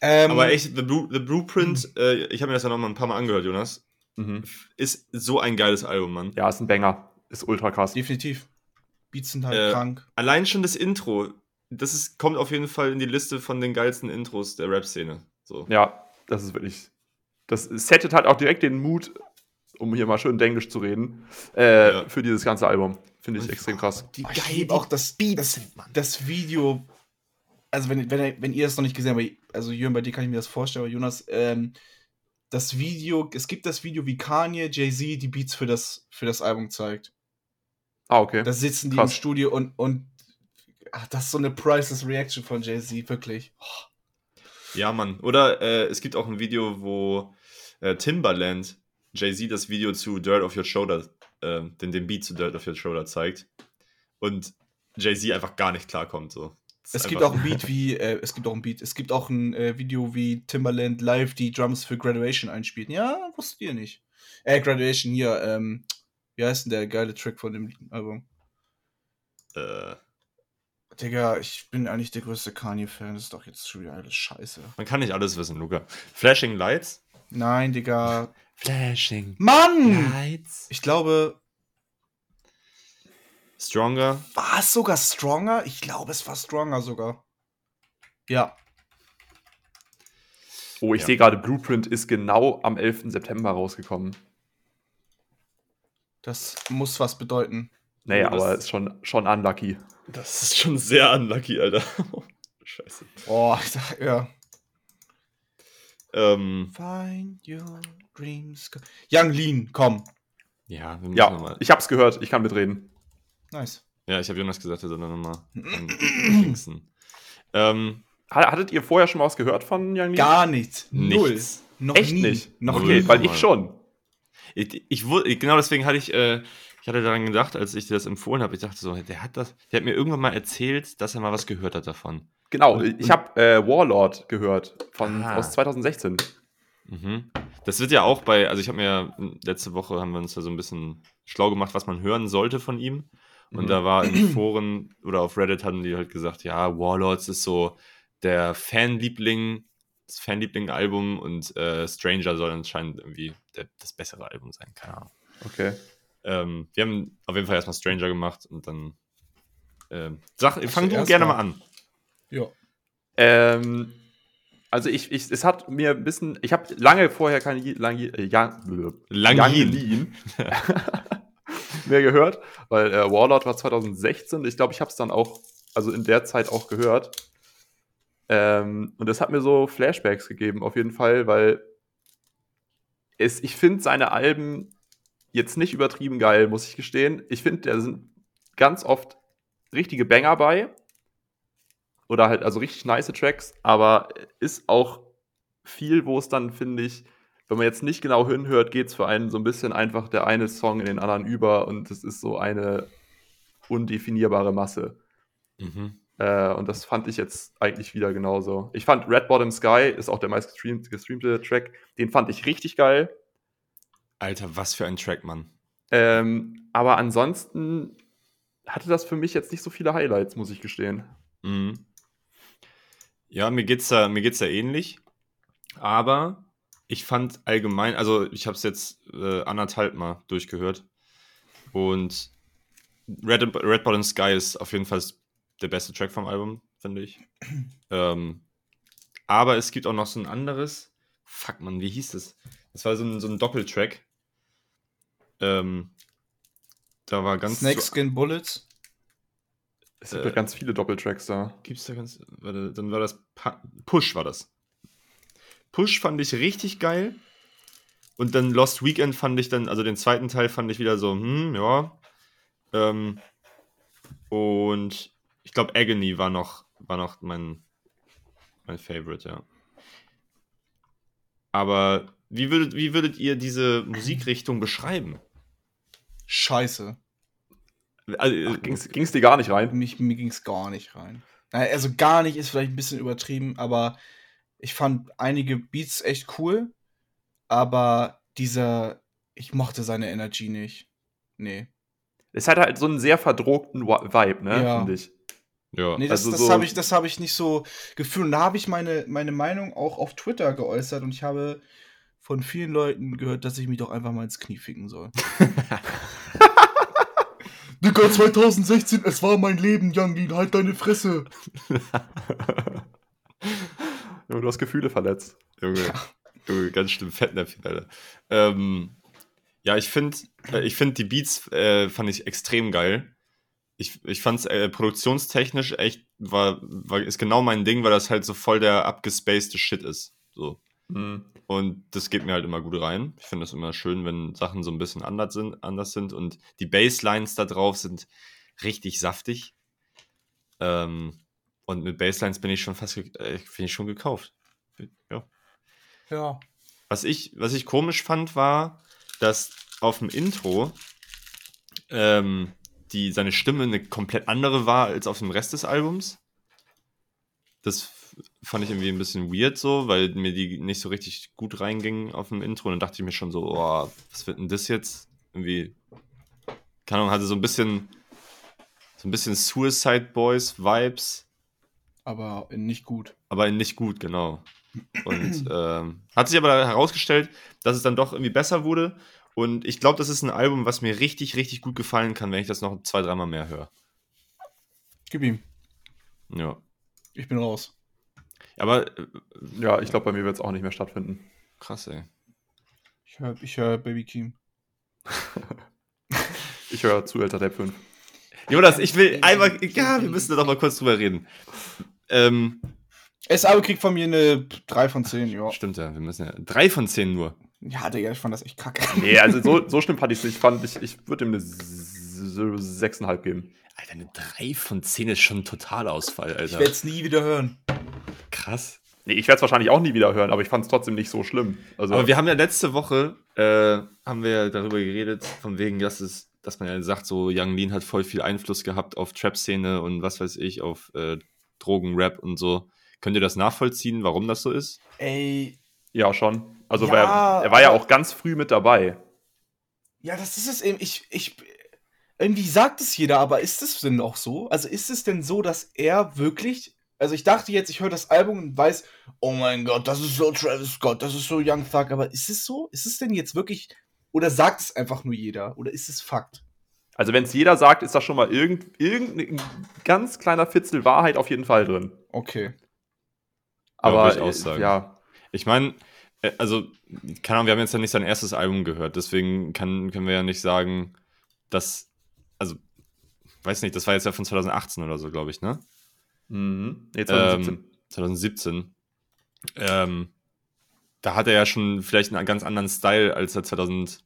Ähm, Aber echt, The, Blue, The Blueprint, äh, ich habe mir das ja noch mal ein paar Mal angehört, Jonas. Mhm. Ist so ein geiles Album, Mann. Ja, ist ein Banger. Ist ultra krass. Definitiv. Beats sind halt Äh, krank. Allein schon das Intro, das ist, kommt auf jeden Fall in die Liste von den geilsten Intros der Rap-Szene. So. Ja, das ist wirklich. Das settet halt auch direkt den Mut, um hier mal schön Englisch zu reden, äh, Ja. für dieses ganze Album. Finde ich extrem krass. Die Oh, ich liebe auch das, Beats das, das Video. Also, wenn, wenn, wenn ihr das noch nicht gesehen habt, also Jürgen, bei dir kann ich mir das vorstellen, aber Jonas, ähm, das Video, es gibt das Video, wie Kanye, Jay-Z die Beats für das, für das Album zeigt. Ah, okay. Da sitzen die Krass. im Studio und, und ach, das ist so eine priceless Reaction von Jay-Z, wirklich. Ja, Mann. Oder äh, es gibt auch ein Video, wo äh, Timbaland Jay-Z das Video zu Dirt of Your Shoulder, äh, den, den Beat zu Dirt of Your Shoulder zeigt. Und Jay-Z einfach gar nicht klarkommt. So. Es gibt auch ein Beat wie, äh, es gibt auch ein Beat, es gibt auch ein äh, Video, wie Timbaland live die Drums für Graduation einspielt. Ja, wusstet ihr nicht. Äh, Graduation hier, ähm, Wie heißt denn der geile Track von dem Album? Äh, Digga, ich bin eigentlich der größte Kanye-Fan. Das ist doch jetzt schon wieder alles scheiße. man kann nicht alles wissen, Luca. Flashing Lights? Nein, Digga. Flashing Mann! Lights. Ich glaube, Stronger? war es sogar Stronger? Ich glaube, es war Stronger sogar. Ja. Oh, ich Ja. sehe gerade, Blueprint ist genau am 11. September rausgekommen. Das muss was bedeuten. Naja, Oh, das- aber ist schon, schon unlucky. Das ist schon sehr unlucky, Alter. Scheiße. Boah, ich sag, ja. Ähm, Find your dreams. Young Lean, komm. ja, wir müssen Ja, nochmal. ich hab's gehört, ich kann mitreden. Nice. Ja, ich habe Jonas gesagt, er soll dann nochmal dingsen. Ähm, Ha- Hattet ihr vorher schon mal was gehört von Young Lee? Gar nichts. Null. nichts. Noch Echt nie. nicht? Noch. Okay, nie. weil ich schon. Ich, ich genau deswegen hatte ich, äh, ich hatte daran gedacht, als ich dir das empfohlen habe, ich dachte so, der hat das, der hat mir irgendwann mal erzählt, dass er mal was gehört hat davon. Genau, ich habe äh, Warlord gehört von, Ah. aus 2016. Mhm. Das wird ja auch bei, also ich habe mir ja, letzte Woche haben wir uns ja so ein bisschen schlau gemacht, was man hören sollte von ihm. Und Mhm. da war in Foren oder auf Reddit hatten die halt gesagt, ja, Warlords ist so der Fanliebling, das Fanliebling-Album und äh, Stranger soll anscheinend irgendwie der, das bessere Album sein, keine Ahnung. Okay. Ähm, wir haben auf jeden Fall erstmal Stranger gemacht und dann ähm, sag, fang du zuerst gerne mal. mal an. Ja. Ähm, also ich, ich, es hat mir ein bisschen, ich habe lange vorher keine lange, äh, Young, Lang Young Yin. Lean mehr gehört, weil äh, Warlord war 2016. Ich glaube, ich habe es dann auch, also in der Zeit auch gehört. Ähm, und das hat mir so Flashbacks gegeben, auf jeden Fall, weil es, ich finde seine Alben jetzt nicht übertrieben geil, muss ich gestehen. Ich finde, da sind ganz oft richtige Banger bei. Oder halt, also richtig nice Tracks, aber ist auch viel, wo es dann, finde ich, wenn man jetzt nicht genau hinhört, geht es für einen so ein bisschen einfach der eine Song in den anderen über und es ist so eine undefinierbare Masse. Mhm. Äh, und das fand ich jetzt eigentlich wieder genauso. Ich fand Red Bottom Sky ist auch der meist gestreamt, gestreamte Track. Den fand ich richtig geil. Alter, was für ein Track, Mann. Ähm, aber ansonsten hatte das für mich jetzt nicht so viele Highlights, muss ich gestehen. Mhm. Ja, mir geht's da, mir geht's da ähnlich. Aber ich fand allgemein, also ich habe es jetzt äh, anderthalb Mal durchgehört. Und Red, Red Bottom Sky ist auf jeden Fall der beste Track vom Album, finde ich. ähm, aber es gibt auch noch so ein anderes. Fuck, man, wie hieß das? Das war so ein, so ein Doppeltrack. Ähm, da war ganz. Snakeskin Bullets. Es gibt Äh, ja ganz viele Doppeltracks da. Gibt's da ganz. Warte, dann war das. Pa Push war das. Push fand ich richtig geil. Und dann Lost Weekend fand ich dann, also den zweiten Teil fand ich wieder so, hm, ja. Ähm, und ich glaube, Agony war noch, war noch mein, mein Favorite, ja. Aber wie würdet, wie würdet ihr diese Musikrichtung beschreiben? Scheiße. Also, äh, ging's, ging's dir gar nicht rein? Mich, mir ging es gar nicht rein. Also gar nicht ist vielleicht ein bisschen übertrieben, aber ich fand einige Beats echt cool, aber dieser, ich mochte seine Energy nicht. Nee. Es hat halt so einen sehr verdrohten Wa- Vibe, ne, Ja. finde ich. ja. Nee, das, Also das so- habe ich, das hab ich nicht so gefühlt. Und da habe ich meine, meine Meinung auch auf Twitter geäußert und ich habe von vielen Leuten gehört, dass ich mich doch einfach mal ins Knie ficken soll. Digga, 2016, es war mein Leben, Youngin, halt deine Fresse. Ja, Du hast Gefühle verletzt. Junge, Junge ganz schlimm Fettnäpfchen, Alter. Ähm, ja, ich finde, äh, ich find die Beats äh, fand ich extrem geil. Ich, ich fand es äh, produktionstechnisch echt, war, war, ist genau mein Ding, weil das halt so voll der abgespacede Shit ist. So. Mhm. Und das geht mir halt immer gut rein. Ich finde das immer schön, wenn Sachen so ein bisschen anders sind, anders sind. Und die Basslines da drauf sind richtig saftig. Ähm, und mit Basslines bin ich schon fast, äh, ich schon gekauft. Ja. Ja. Was ich, was ich komisch fand, war, dass auf dem Intro ähm, die, seine Stimme eine komplett andere war als auf dem Rest des Albums. Das fand ich irgendwie ein bisschen weird so, weil mir die nicht so richtig gut reinging auf dem Intro. Und dann dachte ich mir schon so, oh, was wird denn das jetzt? Irgendwie keine Ahnung, hatte so ein bisschen, so ein bisschen Suicide Boys Vibes, Aber nicht gut. aber nicht gut, genau. Und ähm, hat sich aber herausgestellt, dass es dann doch irgendwie besser wurde. Und ich glaube, das ist ein Album, was mir richtig, richtig gut gefallen kann, wenn ich das noch zwei, dreimal mehr höre. Gib ihm. Ja. Ich bin raus. Aber äh, Ja, ich glaube, bei mir wird es auch nicht mehr stattfinden. krass, ey. Ich höre ich hör Baby Keem. Ich höre zu Älter Depp 5. Jonas, ich will einmal. Ja, wir müssen da doch mal kurz drüber reden. Ähm, SAO kriegt von mir eine 3 von 10, ja. stimmt ja, wir müssen ja. Drei von zehn nur. Ja, Digga, ich fand das echt kacke. Nee, also so, so schlimm fand ich es nicht. Fand ich ich würde ihm eine 6,5 geben. Alter, eine drei von zehn ist schon ein Totalausfall, Ich Alter. werde es nie wieder hören. Krass. Nee, ich werde es wahrscheinlich auch nie wieder hören, aber ich fand es trotzdem nicht so schlimm. Also, Aber wir haben ja letzte Woche äh, haben wir darüber geredet, von wegen, dass es, dass man ja sagt, so Young Lean hat voll viel Einfluss gehabt auf Trap-Szene und was weiß ich, auf äh, Drogen-Rap und so. Könnt ihr das nachvollziehen, warum das so ist? Ey, ja, schon. Also Ja, weil er, er war ja auch ganz früh mit dabei. ja, das ist es eben. Ich, ich, irgendwie sagt es jeder, aber ist es denn auch so? Also ist es denn so, dass er wirklich. Also ich dachte jetzt, ich höre das Album und weiß, oh mein Gott, das ist so Travis Scott, das ist so Young Thug, aber ist es so? Ist es denn jetzt wirklich. Oder sagt es einfach nur jeder? Oder ist es Fakt? Also wenn es jeder sagt, ist da schon mal irgend, irgendein ganz kleiner Fitzel Wahrheit auf jeden Fall drin. Okay. Aber würde ich äh, ja, Ich meine, äh, also, keine Ahnung, wir haben jetzt ja nicht sein erstes Album gehört, deswegen kann, können wir ja nicht sagen, dass, also, weiß nicht, das war jetzt ja von 2018 oder so, glaube ich, ne? Mhm. nee, 2017. Ähm, 2017. Ähm, da hat er ja schon vielleicht einen ganz anderen Style, als er 2000,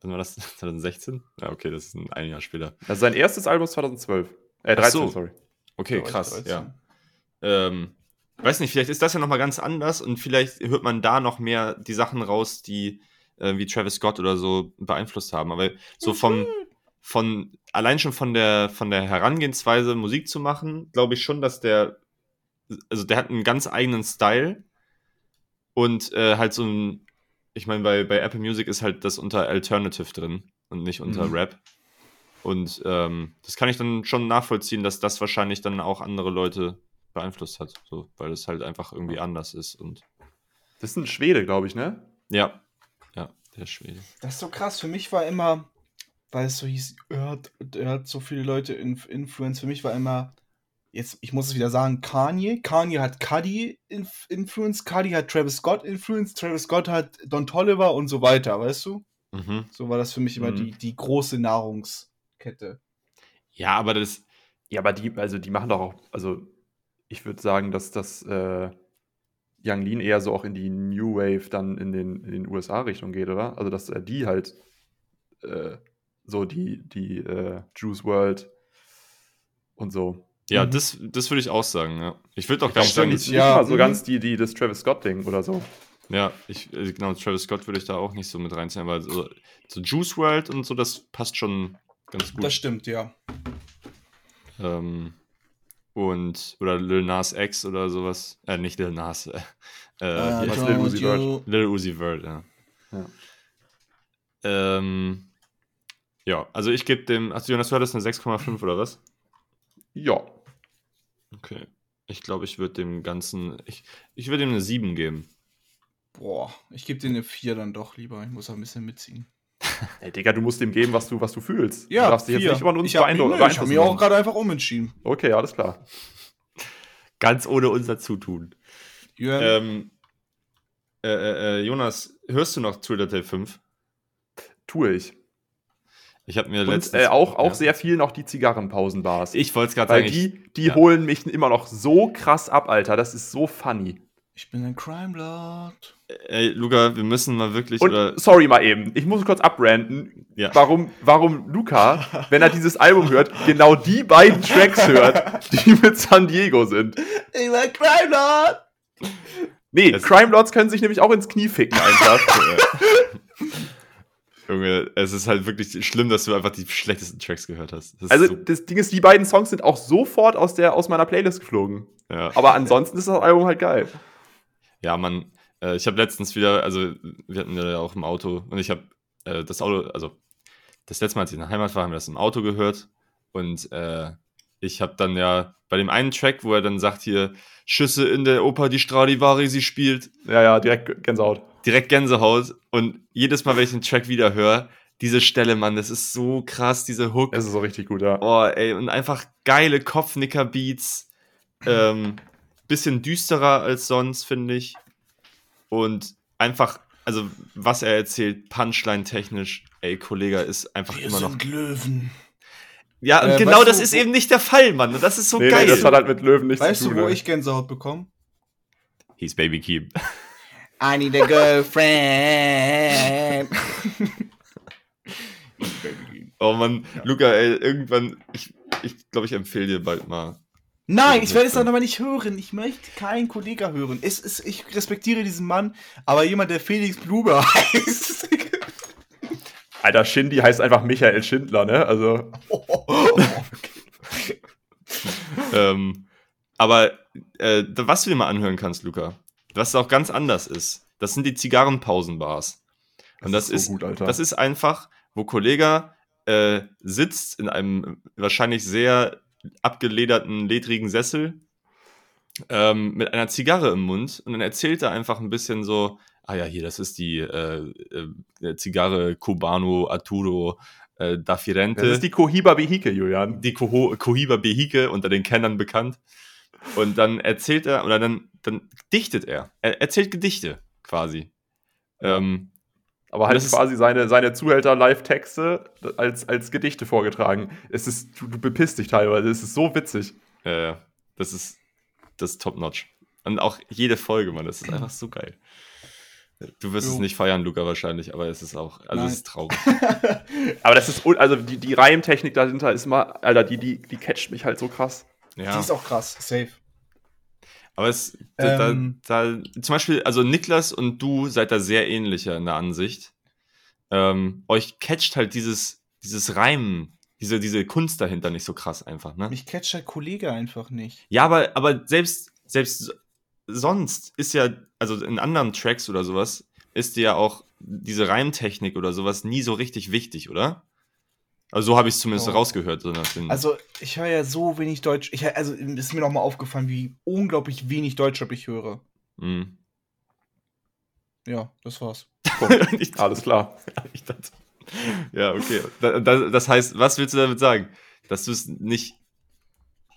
wann war das? 2016? Ja, okay, das ist ein, ein Jahr später. also sein erstes Album ist 2012. Äh, Ach 13, so. sorry. Okay, ich krass, 13. ja. Ähm, weiß nicht, vielleicht ist das ja nochmal ganz anders und vielleicht hört man da noch mehr die Sachen raus, die äh, wie Travis Scott oder so beeinflusst haben. Aber so vom, von, allein schon von der, von der Herangehensweise, Musik zu machen, glaube ich schon, dass der, also der hat einen ganz eigenen Style und äh, halt so ein, ich meine, bei, bei Apple Music ist halt das unter Alternative drin und nicht unter Mhm. Rap. Und ähm, das kann ich dann schon nachvollziehen, dass das wahrscheinlich dann auch andere Leute beeinflusst hat, so, weil es halt einfach irgendwie anders ist. Und Das ist ein Schwede, glaube ich, ne? ja, ja, der Schwede. Das ist so krass. Für mich war immer, weil es so hieß, er hat, er hat so viele Leute inf influenced. Für mich war immer, jetzt, ich muss es wieder sagen, Kanye. Kanye hat Cudi inf influenced, Cudi hat Travis Scott influenced, Travis Scott hat Don Tolliver und so weiter, weißt du? Mhm. So war das für mich immer Mhm. die, die große Nahrungskette. Ja, aber das, Ja, aber die, also die machen doch auch, also ich würde sagen, dass das äh, Young Lean eher so auch in die New Wave dann in den, in den USA-Richtung geht, oder? Also dass er die halt äh, so die, die äh, Juice World und so. ja, Mhm. das, das würde ich auch sagen, ja. Ich würde auch gar Das nicht sagen, Nicht ja, mal so mhm. ganz die, die das Travis Scott-Ding oder so. ja, ich, äh, genau, Travis Scott würde ich da auch nicht so mit reinziehen, aber so, so Juice World und so, das passt schon ganz gut. Das stimmt, ja. Ähm, und, oder Lil Nas X oder sowas. Äh, nicht Lil Nas. Äh, äh, don't Lil Uzi Vert. Lil Uzi Vert, ja. Ja. Ähm, ja, also ich gebe dem. Achso, Jonas, du hattest eine 6,5 oder was? Ja. Okay. Ich glaube, ich würde dem Ganzen. Ich, ich würde ihm eine 7 geben. Boah, ich gebe dir eine 4 dann doch lieber. Ich muss auch ein bisschen mitziehen. Ey, Digga, du musst dem geben, was du, was du fühlst. Ja, du darfst dich jetzt nicht von uns ich habe beeindrucken. mich, nö, ich hab beeinflussen mich auch gerade einfach umentschieden. Okay, alles klar. Ganz ohne unser Zutun. Jürgen, Ähm, äh, äh, äh, Jonas, hörst du noch Twitter Tape 5? Tue ich. Ich habe mir Und letztens. äh, auch, auch ja. sehr viel noch die Zigarrenpausenbars. Ich wollte es gerade sagen. die, die ja. holen mich immer noch so krass ab, Alter. Das ist so funny. ich bin ein Crime Lord. Ey, Luca, wir müssen mal wirklich. Und oder, sorry mal eben, ich muss kurz abranten, Ja. warum, warum Luca, wenn er dieses Album hört, genau die beiden Tracks hört, die mit San Diego sind. Ich bin ein Crime Lord. Nee, Das- Crime Lords können sich nämlich auch ins Knie ficken einfach. Junge, es ist halt wirklich schlimm, dass du einfach die schlechtesten Tracks gehört hast. Das Also so, das Ding ist, die beiden Songs sind auch sofort aus, der, aus meiner Playlist geflogen. ja. Aber ansonsten ist das Album halt geil. ja, Mann, äh, ich habe letztens wieder, also wir hatten ja auch im Auto und ich habe äh, das Auto, also das letzte Mal, als ich in der Heimat war, haben wir das im Auto gehört. Und äh, ich habe dann ja bei dem einen Track, wo er dann sagt hier, Schüsse in der Oper, die Stradivari sie spielt, Ja, ja, direkt Gänsehaut. Direkt Gänsehaut. Und jedes Mal, wenn ich den Track wieder höre, diese Stelle, Mann, das ist so krass, diese Hook. Es ist so richtig gut, ja. Oh, ey, und einfach geile Kopfnicker-Beats. Ähm, bisschen düsterer als sonst, finde ich. Und einfach, also, was er erzählt, Punchline-technisch, ey, Kollege, ist einfach immer noch. Löwen. Ja, und Äh, genau weißt das du, ist eben nicht der Fall, Mann. Und das ist so nee, geil. nee, das hat halt mit Löwen nichts Weißt zu du, tun. wo ey. ich Gänsehaut bekomme? Hieß Baby Keep. I need a girlfriend. Oh Mann, Luca, ey, irgendwann, ich ich, glaube, ich empfehle dir bald mal. Nein, ich werde es dann aber nicht hören. Ich möchte keinen Kollegen hören. Es ist, ich respektiere diesen Mann, aber jemand, der Felix Blume heißt. Alter, Shindy heißt einfach Michael Schindler, ne? Also, ähm, aber äh, was du dir mal anhören kannst, Luca, was auch ganz anders ist, das sind die Zigarrenpausenbars. Und das, ist, so gut, Alter. das ist einfach, wo Kollege äh, sitzt in einem wahrscheinlich sehr abgelederten, ledrigen Sessel ähm, mit einer Zigarre im Mund und dann erzählt er einfach ein bisschen so, ah ja, hier, das ist die äh, äh, Zigarre Cubano Arturo äh, da Firenze. das ist die Cohiba Behike, Julian. die Coho Cohiba Behike unter den Kennern bekannt. Und dann erzählt er, oder dann, dann dichtet er. Er erzählt Gedichte quasi. Ähm, Aber halt quasi seine, seine Zuhälter-Live-Texte als, als Gedichte vorgetragen. Es ist, du, du bepisst dich teilweise, es ist so witzig. äh, das ist das ist top-notch. Und auch jede Folge, Mann, das ist einfach so geil. Du wirst es Jo. nicht feiern, Luca, wahrscheinlich, aber es ist auch, also Nein. es ist traurig. Aber das ist, also die, die Reimtechnik dahinter ist mal, Alter, die, die, die catcht mich halt so krass. Die Ja, ist auch krass. Safe. aber es, da, Ähm. da, da, zum Beispiel, also Niklas und du seid da sehr ähnlicher in der Ansicht. Ähm, euch catcht halt dieses, dieses Reimen, diese, diese Kunst dahinter nicht so krass einfach, ne? Mich catcht der Kollege einfach nicht. Ja, aber, aber selbst, selbst sonst ist ja, also in anderen Tracks oder sowas, ist dir ja auch diese Reimtechnik oder sowas nie so richtig wichtig, oder? Also so habe ich es zumindest Oh. rausgehört. So Also, ich höre ja so wenig Deutsch. Ich, also, ist mir noch mal aufgefallen, wie unglaublich wenig Deutschrap ich höre. Mm. Ja, das war's. ich, Alles klar. ich dachte, ja, okay. Da, da, das heißt, was willst du damit sagen? Dass du es nicht.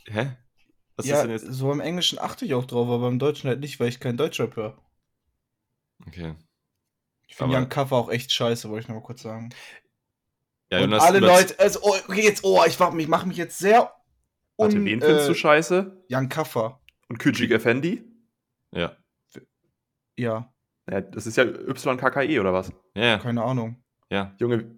Hä? Was ist ja, denn jetzt? so im Englischen achte ich auch drauf, aber im Deutschen halt nicht, weil ich keinen Deutschrap höre. Okay. Ich finde Young Cover auch echt scheiße, wollte ich noch mal kurz sagen. Ja, und Jonas, alle Leute, also, oh, okay, jetzt, oh, ich mach mich, mach mich jetzt sehr Warte, un, wen findest äh, du scheiße? Young Cover. Und Küjik Effendi? Ja. Ja, Ja, das ist ja YKKE oder was? Ja, keine Ahnung. ja. Junge,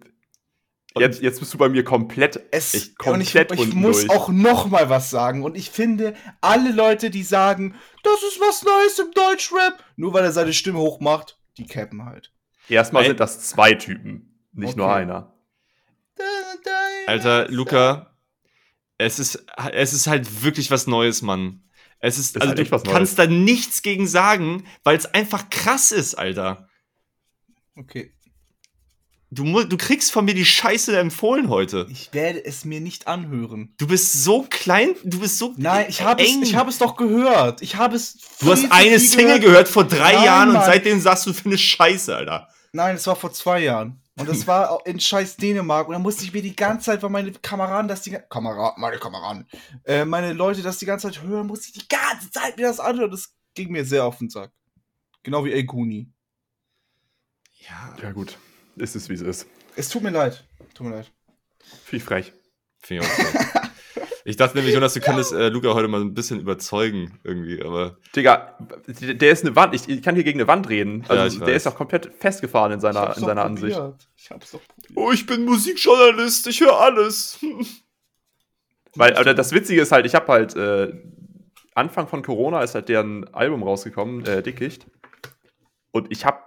jetzt, jetzt bist du bei mir komplett. Es, Ich und ich, komplett ich muss durch. auch noch mal was sagen. Und ich finde, alle Leute, die sagen, das ist was Neues im Deutschrap, nur weil er seine Stimme hochmacht, die cappen halt. Erstmal Ey. sind das zwei Typen, nicht nur Okay. einer. Alter, Luca, es ist, es ist halt wirklich was Neues, Mann. Es ist, Ist also halt du kannst da nichts gegen sagen, weil es einfach krass ist, Alter. Okay, Du, du kriegst von mir die Scheiße empfohlen heute. ich werde es mir nicht anhören. Du bist so klein, du bist so Nein, ich habe es, ich hab es doch gehört. Ich habe es. du hast eine Single gehört vor drei Nein, Jahren und Mann. seitdem sagst du, findest Scheiße, Alter. Nein, es war vor zwei Jahren. Und das war in scheiß Dänemark. Und dann musste ich mir die ganze Zeit, weil meine Kameraden das die ganze Kameraden, meine Kameraden, äh, meine Leute das die ganze Zeit hören, musste ich die ganze Zeit mir das anhören. Das ging mir sehr auf den Sack. Genau wie El Guni. Ja, Ja, gut. Ist es, wie es ist. Es tut mir leid. Tut mir leid. Viel frech. finde ich auch so. Ich dachte nämlich, Jonas, du könntest äh, Luca heute mal ein bisschen überzeugen, irgendwie, aber Digga, der ist eine Wand. Ich, ich kann hier gegen eine Wand reden. Ja, Also, ich der weiß. ist doch komplett festgefahren in seiner, in seiner Ansicht. Ich hab's doch probiert. Oh, ich bin Musikjournalist, ich höre alles. Weil, aber das Witzige ist halt, ich habe halt äh, Anfang von Corona ist halt deren Album rausgekommen, äh, Dickicht. Und ich habe,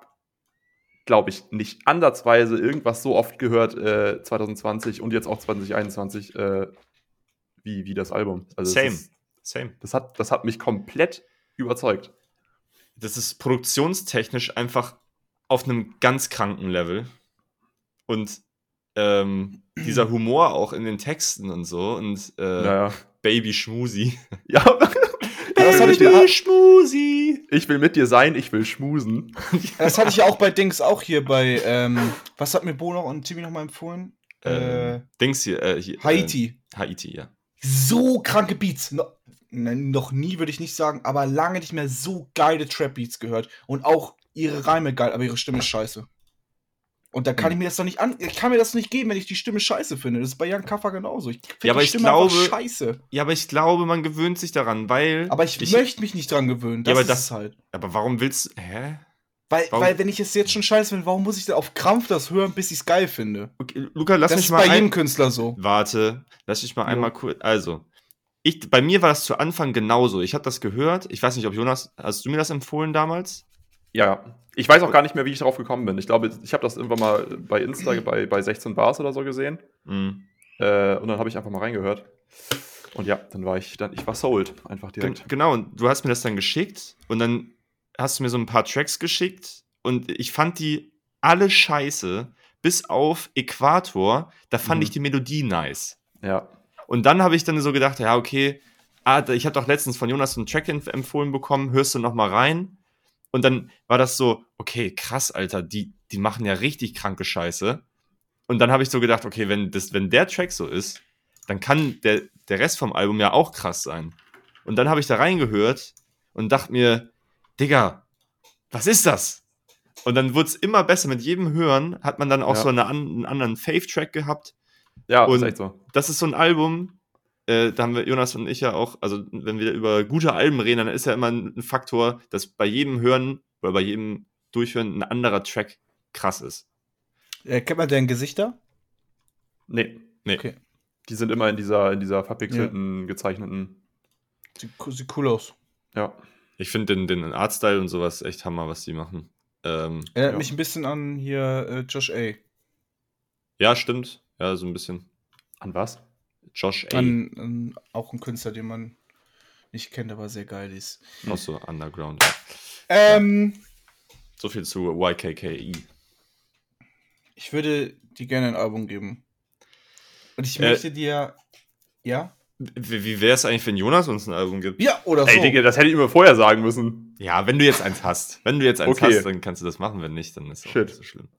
glaube ich, nicht ansatzweise irgendwas so oft gehört äh, 2020 und jetzt auch 2021 äh, wie, wie das Album. Also Same. Ist, Same. das, hat, das hat mich komplett überzeugt. Das ist produktionstechnisch einfach auf einem ganz kranken Level. Und ähm, dieser Humor auch in den Texten und so und äh, Naja. Baby Schmusi. Ja. das hatte ich will mir- mit dir, Schmusi. ich will mit dir sein, ich will schmusen. Das hatte ich ja auch bei Dings auch hier bei, ähm, was hat mir Bo noch und Timmy noch mal empfohlen? Äh, Äh, Dings hier, äh, hier Haiti. Äh, Haiti, ja. So kranke Beats. No, noch nie würde ich nicht sagen, aber lange nicht mehr so geile Trap-Beats gehört. Und auch ihre Reime geil, aber ihre Stimme ist scheiße. Und da kann Hm. ich mir das doch nicht an. Ich kann mir das nicht geben, wenn ich die Stimme scheiße finde. Das ist bei Jan Kaffer genauso. Ich finde Ja, aber die ich Stimme glaube- scheiße. Ja, aber ich glaube, man gewöhnt sich daran, weil. Aber ich, möchte mich nicht dran gewöhnen. Das Ja, aber ist das- halt. Aber warum willst du. Hä? Weil, warum- weil, wenn ich es jetzt schon scheiße finde, warum muss ich denn auf Krampf das hören, bis ich es geil finde? Okay, Luca, lass das mich ist mal bei ein, jedem Künstler so. Warte, lass mich mal Jo. einmal kurz. Also, ich, bei mir war das zu Anfang genauso. Ich habe das gehört. Ich weiß nicht, ob Jonas, hast du mir das empfohlen damals? Ja. Ich weiß auch gar nicht mehr, wie ich darauf gekommen bin. Ich glaube, ich habe das irgendwann mal bei Insta bei, bei 16 Bars oder so gesehen. Mhm. Äh, und dann habe ich einfach mal reingehört. Und ja, dann war ich, dann, ich war sold, einfach Gen direkt. genau, und du hast mir das dann geschickt und dann hast du mir so ein paar Tracks geschickt und ich fand die alle scheiße, bis auf Äquator. Da fand Mhm. ich die Melodie nice. Ja. Und dann habe ich dann so gedacht, ja, okay, ah, ich habe doch letztens von Jonas einen Track empf- empfohlen bekommen, hörst du noch mal rein? Und dann war das so, okay, krass, Alter, die, die machen ja richtig kranke Scheiße. Und dann habe ich so gedacht, okay, wenn, das, wenn der Track so ist, dann kann der, der Rest vom Album ja auch krass sein. Und dann habe ich da reingehört und dachte mir, Digga, was ist das? Und dann wurde es immer besser. Mit jedem Hören hat man dann auch Ja. so eine, einen anderen Fave-Track gehabt Ja, Und- ist echt so. das ist so ein Album, äh, da haben wir Jonas und ich ja auch, also wenn wir über gute Alben reden, dann ist ja immer ein Faktor, dass bei jedem Hören oder bei jedem Durchhören ein anderer Track krass ist. Äh, kennt man deren Gesichter? Nee. Nee. Okay. Die sind immer in dieser, in dieser verpixelten, gezeichneten. Sieht, co- sieht cool aus. Ja. Ich finde den, den Artstyle und sowas echt Hammer, was die machen. Ähm, Erinnert Ja. mich ein bisschen an hier äh, Josh A. ja, stimmt. Ja, so ein bisschen. An was? Josh A. An, an auch ein Künstler, den man nicht kennt, aber sehr geil ist. Auch so Underground. Ähm, So viel zu YKKI. ich würde dir gerne ein Album geben. Und ich Äh, möchte dir. Ja? Wie, wie wäre es eigentlich, wenn Jonas uns ein Album gibt? Ja, oder so. Ey, Digga, das hätte ich mir vorher sagen müssen. Ja, wenn du jetzt eins hast. Wenn du jetzt eins Okay. hast, dann kannst du das machen. Wenn nicht, dann ist es nicht so schlimm.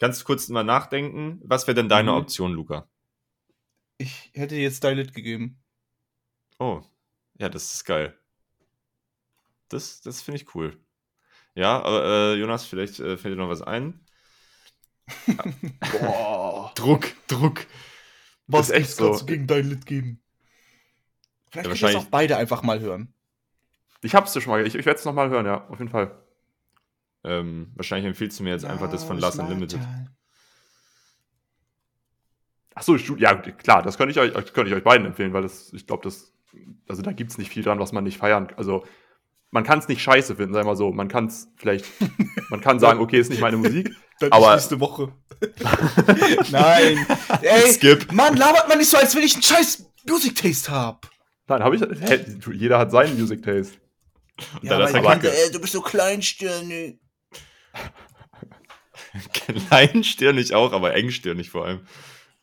Kannst du kurz mal nachdenken? Was wäre denn deine Mhm. Option, Luca? Ich hätte dir jetzt Stylit gegeben. Oh, ja, das ist geil. Das, das finde ich cool. Ja, aber äh, Jonas, vielleicht äh, fällt dir noch was ein. Boah. Druck, Druck. Was echt so. kannst du gegen Stylit geben? Vielleicht Ja, könnt ihr das auch beide einfach mal hören. Ich hab's dir schon mal, ich, ich werde es nochmal hören, ja, auf jeden Fall. Ähm, wahrscheinlich empfiehlst du mir jetzt einfach das von Last Unlimited. Achso, ja, klar, das könnte ich euch, könnte ich euch beiden empfehlen, weil das, ich glaube, das, also da gibt's nicht viel dran, was man nicht feiern kann. Also, man kann es nicht scheiße finden, sagen wir mal so. Man kann es vielleicht, man kann sagen, okay, ist nicht meine Musik. Dann Aber- nächste Woche. Nein. Ey, Skip. Mann, labert man nicht so, als wenn ich einen scheiß Music Taste hab. Nein, habe ich, hä, jeder hat seinen Music Taste. dann ist er aber- kacke. ey, du bist so kleinstirnig. Kleinstirnig auch, aber engstirnig vor allem.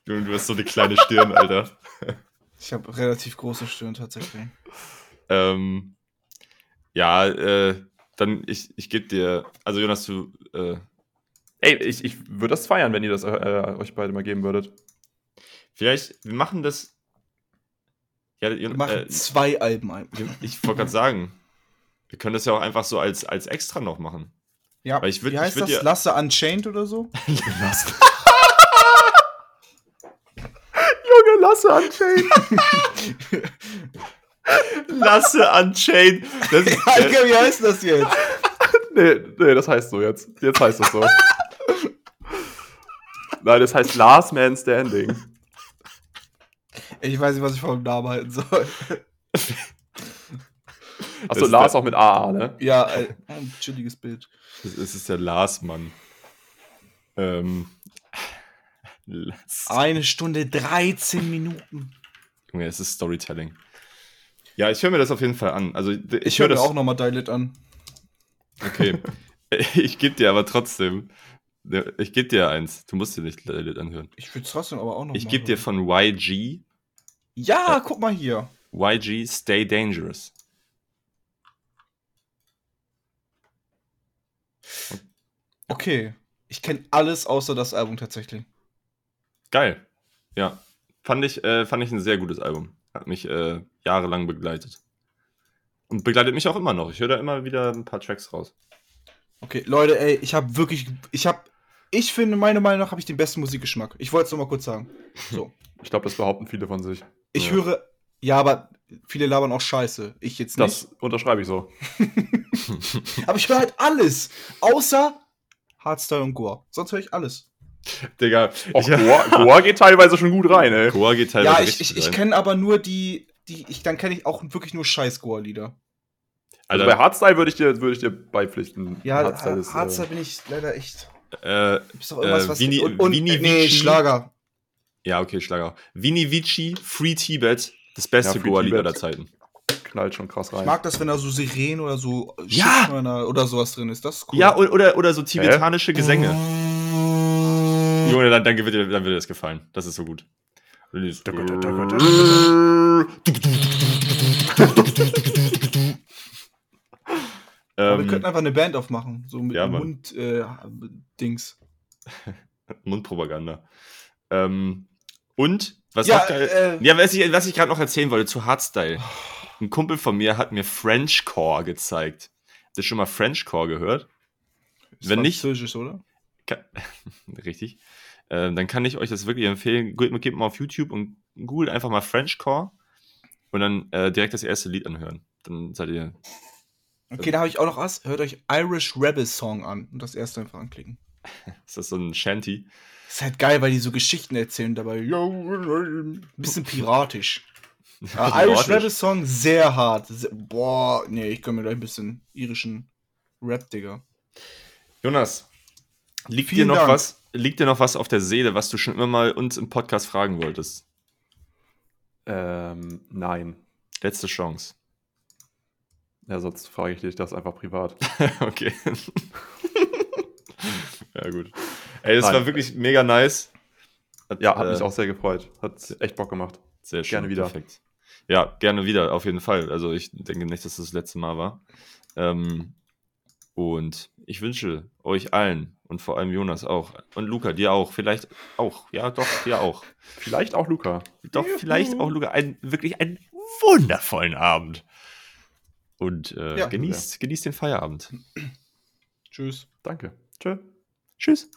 Du, du hast so eine kleine Stirn, Alter. Ich habe relativ große Stirn tatsächlich. Ähm, ja, äh, dann ich, ich gebe dir, also Jonas, du, äh, Ey, ich, ich würde das feiern, wenn ihr das äh, euch beide mal geben würdet. vielleicht, wir machen das. Ja, Wir machen äh, zwei Alben ein. ich wollte gerade sagen, wir können das ja auch einfach so als, als extra noch machen. Ja, Weil ich würd- wie heißt das? dir- Lasse Unchained oder so? Junge, lasse Unchained. Lasse Unchained. Das, Alter, wie heißt das jetzt? nee, nee, das heißt so jetzt. Jetzt heißt das so. Nein, das heißt Last Man Standing. Ich weiß nicht, was ich vom Namen halten soll. Achso, Lars auch mit AA, ne? Ja, äh, ein chilliges Bild. das ist ja Lars, Mann. Ähm, Lass. Eine Stunde 13 Minuten. Junge, es ist Storytelling. Ja, ich höre mir das auf jeden Fall an. Also ich, Ich höre höre mir das auch nochmal Dilit an. Okay. ich gebe dir aber trotzdem Ich gebe dir eins. Du musst dir nicht Lied anhören. Ich will trotzdem aber auch noch Ich gebe dir von YG, Ja, guck mal hier. YG Stay Dangerous. Okay. Ich kenne alles außer das Album tatsächlich. Geil. Ja. Fand ich, äh, fand ich ein sehr gutes Album. Hat mich äh, jahrelang begleitet. Und begleitet mich auch immer noch. Ich höre da immer wieder ein paar Tracks raus. Okay, Leute, ey, ich habe wirklich, ich habe, ich finde, meiner Meinung nach habe ich den besten Musikgeschmack. Ich wollte es noch mal kurz sagen. So. Ich glaube, das behaupten viele von sich. Ich Ja. höre, ja, aber viele labern auch Scheiße. Ich jetzt nicht. Das unterschreibe ich so. Aber ich höre halt alles. Außer Hardstyle und Gore. Sonst höre ich alles. Digga, Och, ich, Goa, Goa geht teilweise schon gut rein, ey. Goa geht teilweise ja, ich, richtig ich, ich kenne aber nur die, die ich, dann kenne ich auch wirklich nur scheiß Gore-Lieder. Also bei Hardstyle würde ich, dir- würde ich dir beipflichten. Ja, Hardstyle ist, Hardstyle äh, bin ich leider echt. äh, Ist doch irgendwas, Äh, was Vini- und, und, Vini nee, Vici. Schlager. Ja, okay, Schlag auch. Vini Vici, Free Tibet, das beste Ja, Goa-Lied aller Zeiten. knallt schon krass Ich rein. mag das, wenn da so Sirenen oder so Ja! Oder sowas drin ist. Das ist cool. Ja, oder, oder so tibetanische Gesänge. Mm. Junge, dann, dann, wird dir, dann wird dir das gefallen. Das ist so gut. Aber wir ähm, könnten einfach eine Band aufmachen. So mit Ja, Mann. Mund, äh, Dings. Mundpropaganda. Ähm, und, was Ja, geil, äh, ja, was ich, was ich gerade noch erzählen wollte zu Hardstyle. Ein Kumpel von mir hat mir Frenchcore gezeigt. Hast du schon mal Frenchcore gehört? ist wenn nicht- Französisch, oder? Ka- Richtig. Ähm, dann kann ich euch das wirklich empfehlen. Geht, geht mal auf YouTube und googelt einfach mal Frenchcore und dann äh, direkt das erste Lied anhören. Dann seid ihr. Okay, da habe ich auch noch was. Hört euch Irish Rebel Song an und das erste einfach anklicken. Ist das so ein Shanty? Ist halt geil, weil die so Geschichten erzählen dabei. Bisschen piratisch. Aber Irish Rebel Song sehr hart. Sehr, boah, nee, ich kann mir gleich ein bisschen irischen Rap, Digga. Jonas, liegt dir noch Dank. was? Liegt dir noch was auf der Seele, was du schon immer mal uns im Podcast fragen wolltest? Ähm, nein. Letzte Chance. Ja, sonst frage ich dich das einfach privat. okay. ja, gut. Ey, das Nein. war wirklich mega nice. Hat, Ja, hat äh, mich auch sehr gefreut. Hat echt Bock gemacht. Sehr schön. Gerne wieder. Perfekt. Ja, gerne wieder, auf jeden Fall. Also ich denke nicht, dass das das letzte Mal war. Ähm, und ich wünsche euch allen und vor allem Jonas auch und Luca, dir auch, vielleicht auch, ja doch, dir auch. Vielleicht auch Luca. Doch, vielleicht auch Luca, einen, wirklich einen wundervollen Abend. Und äh, Ja. genießt, genießt den Feierabend. Tschüss. Danke. Tschö. Tschüss.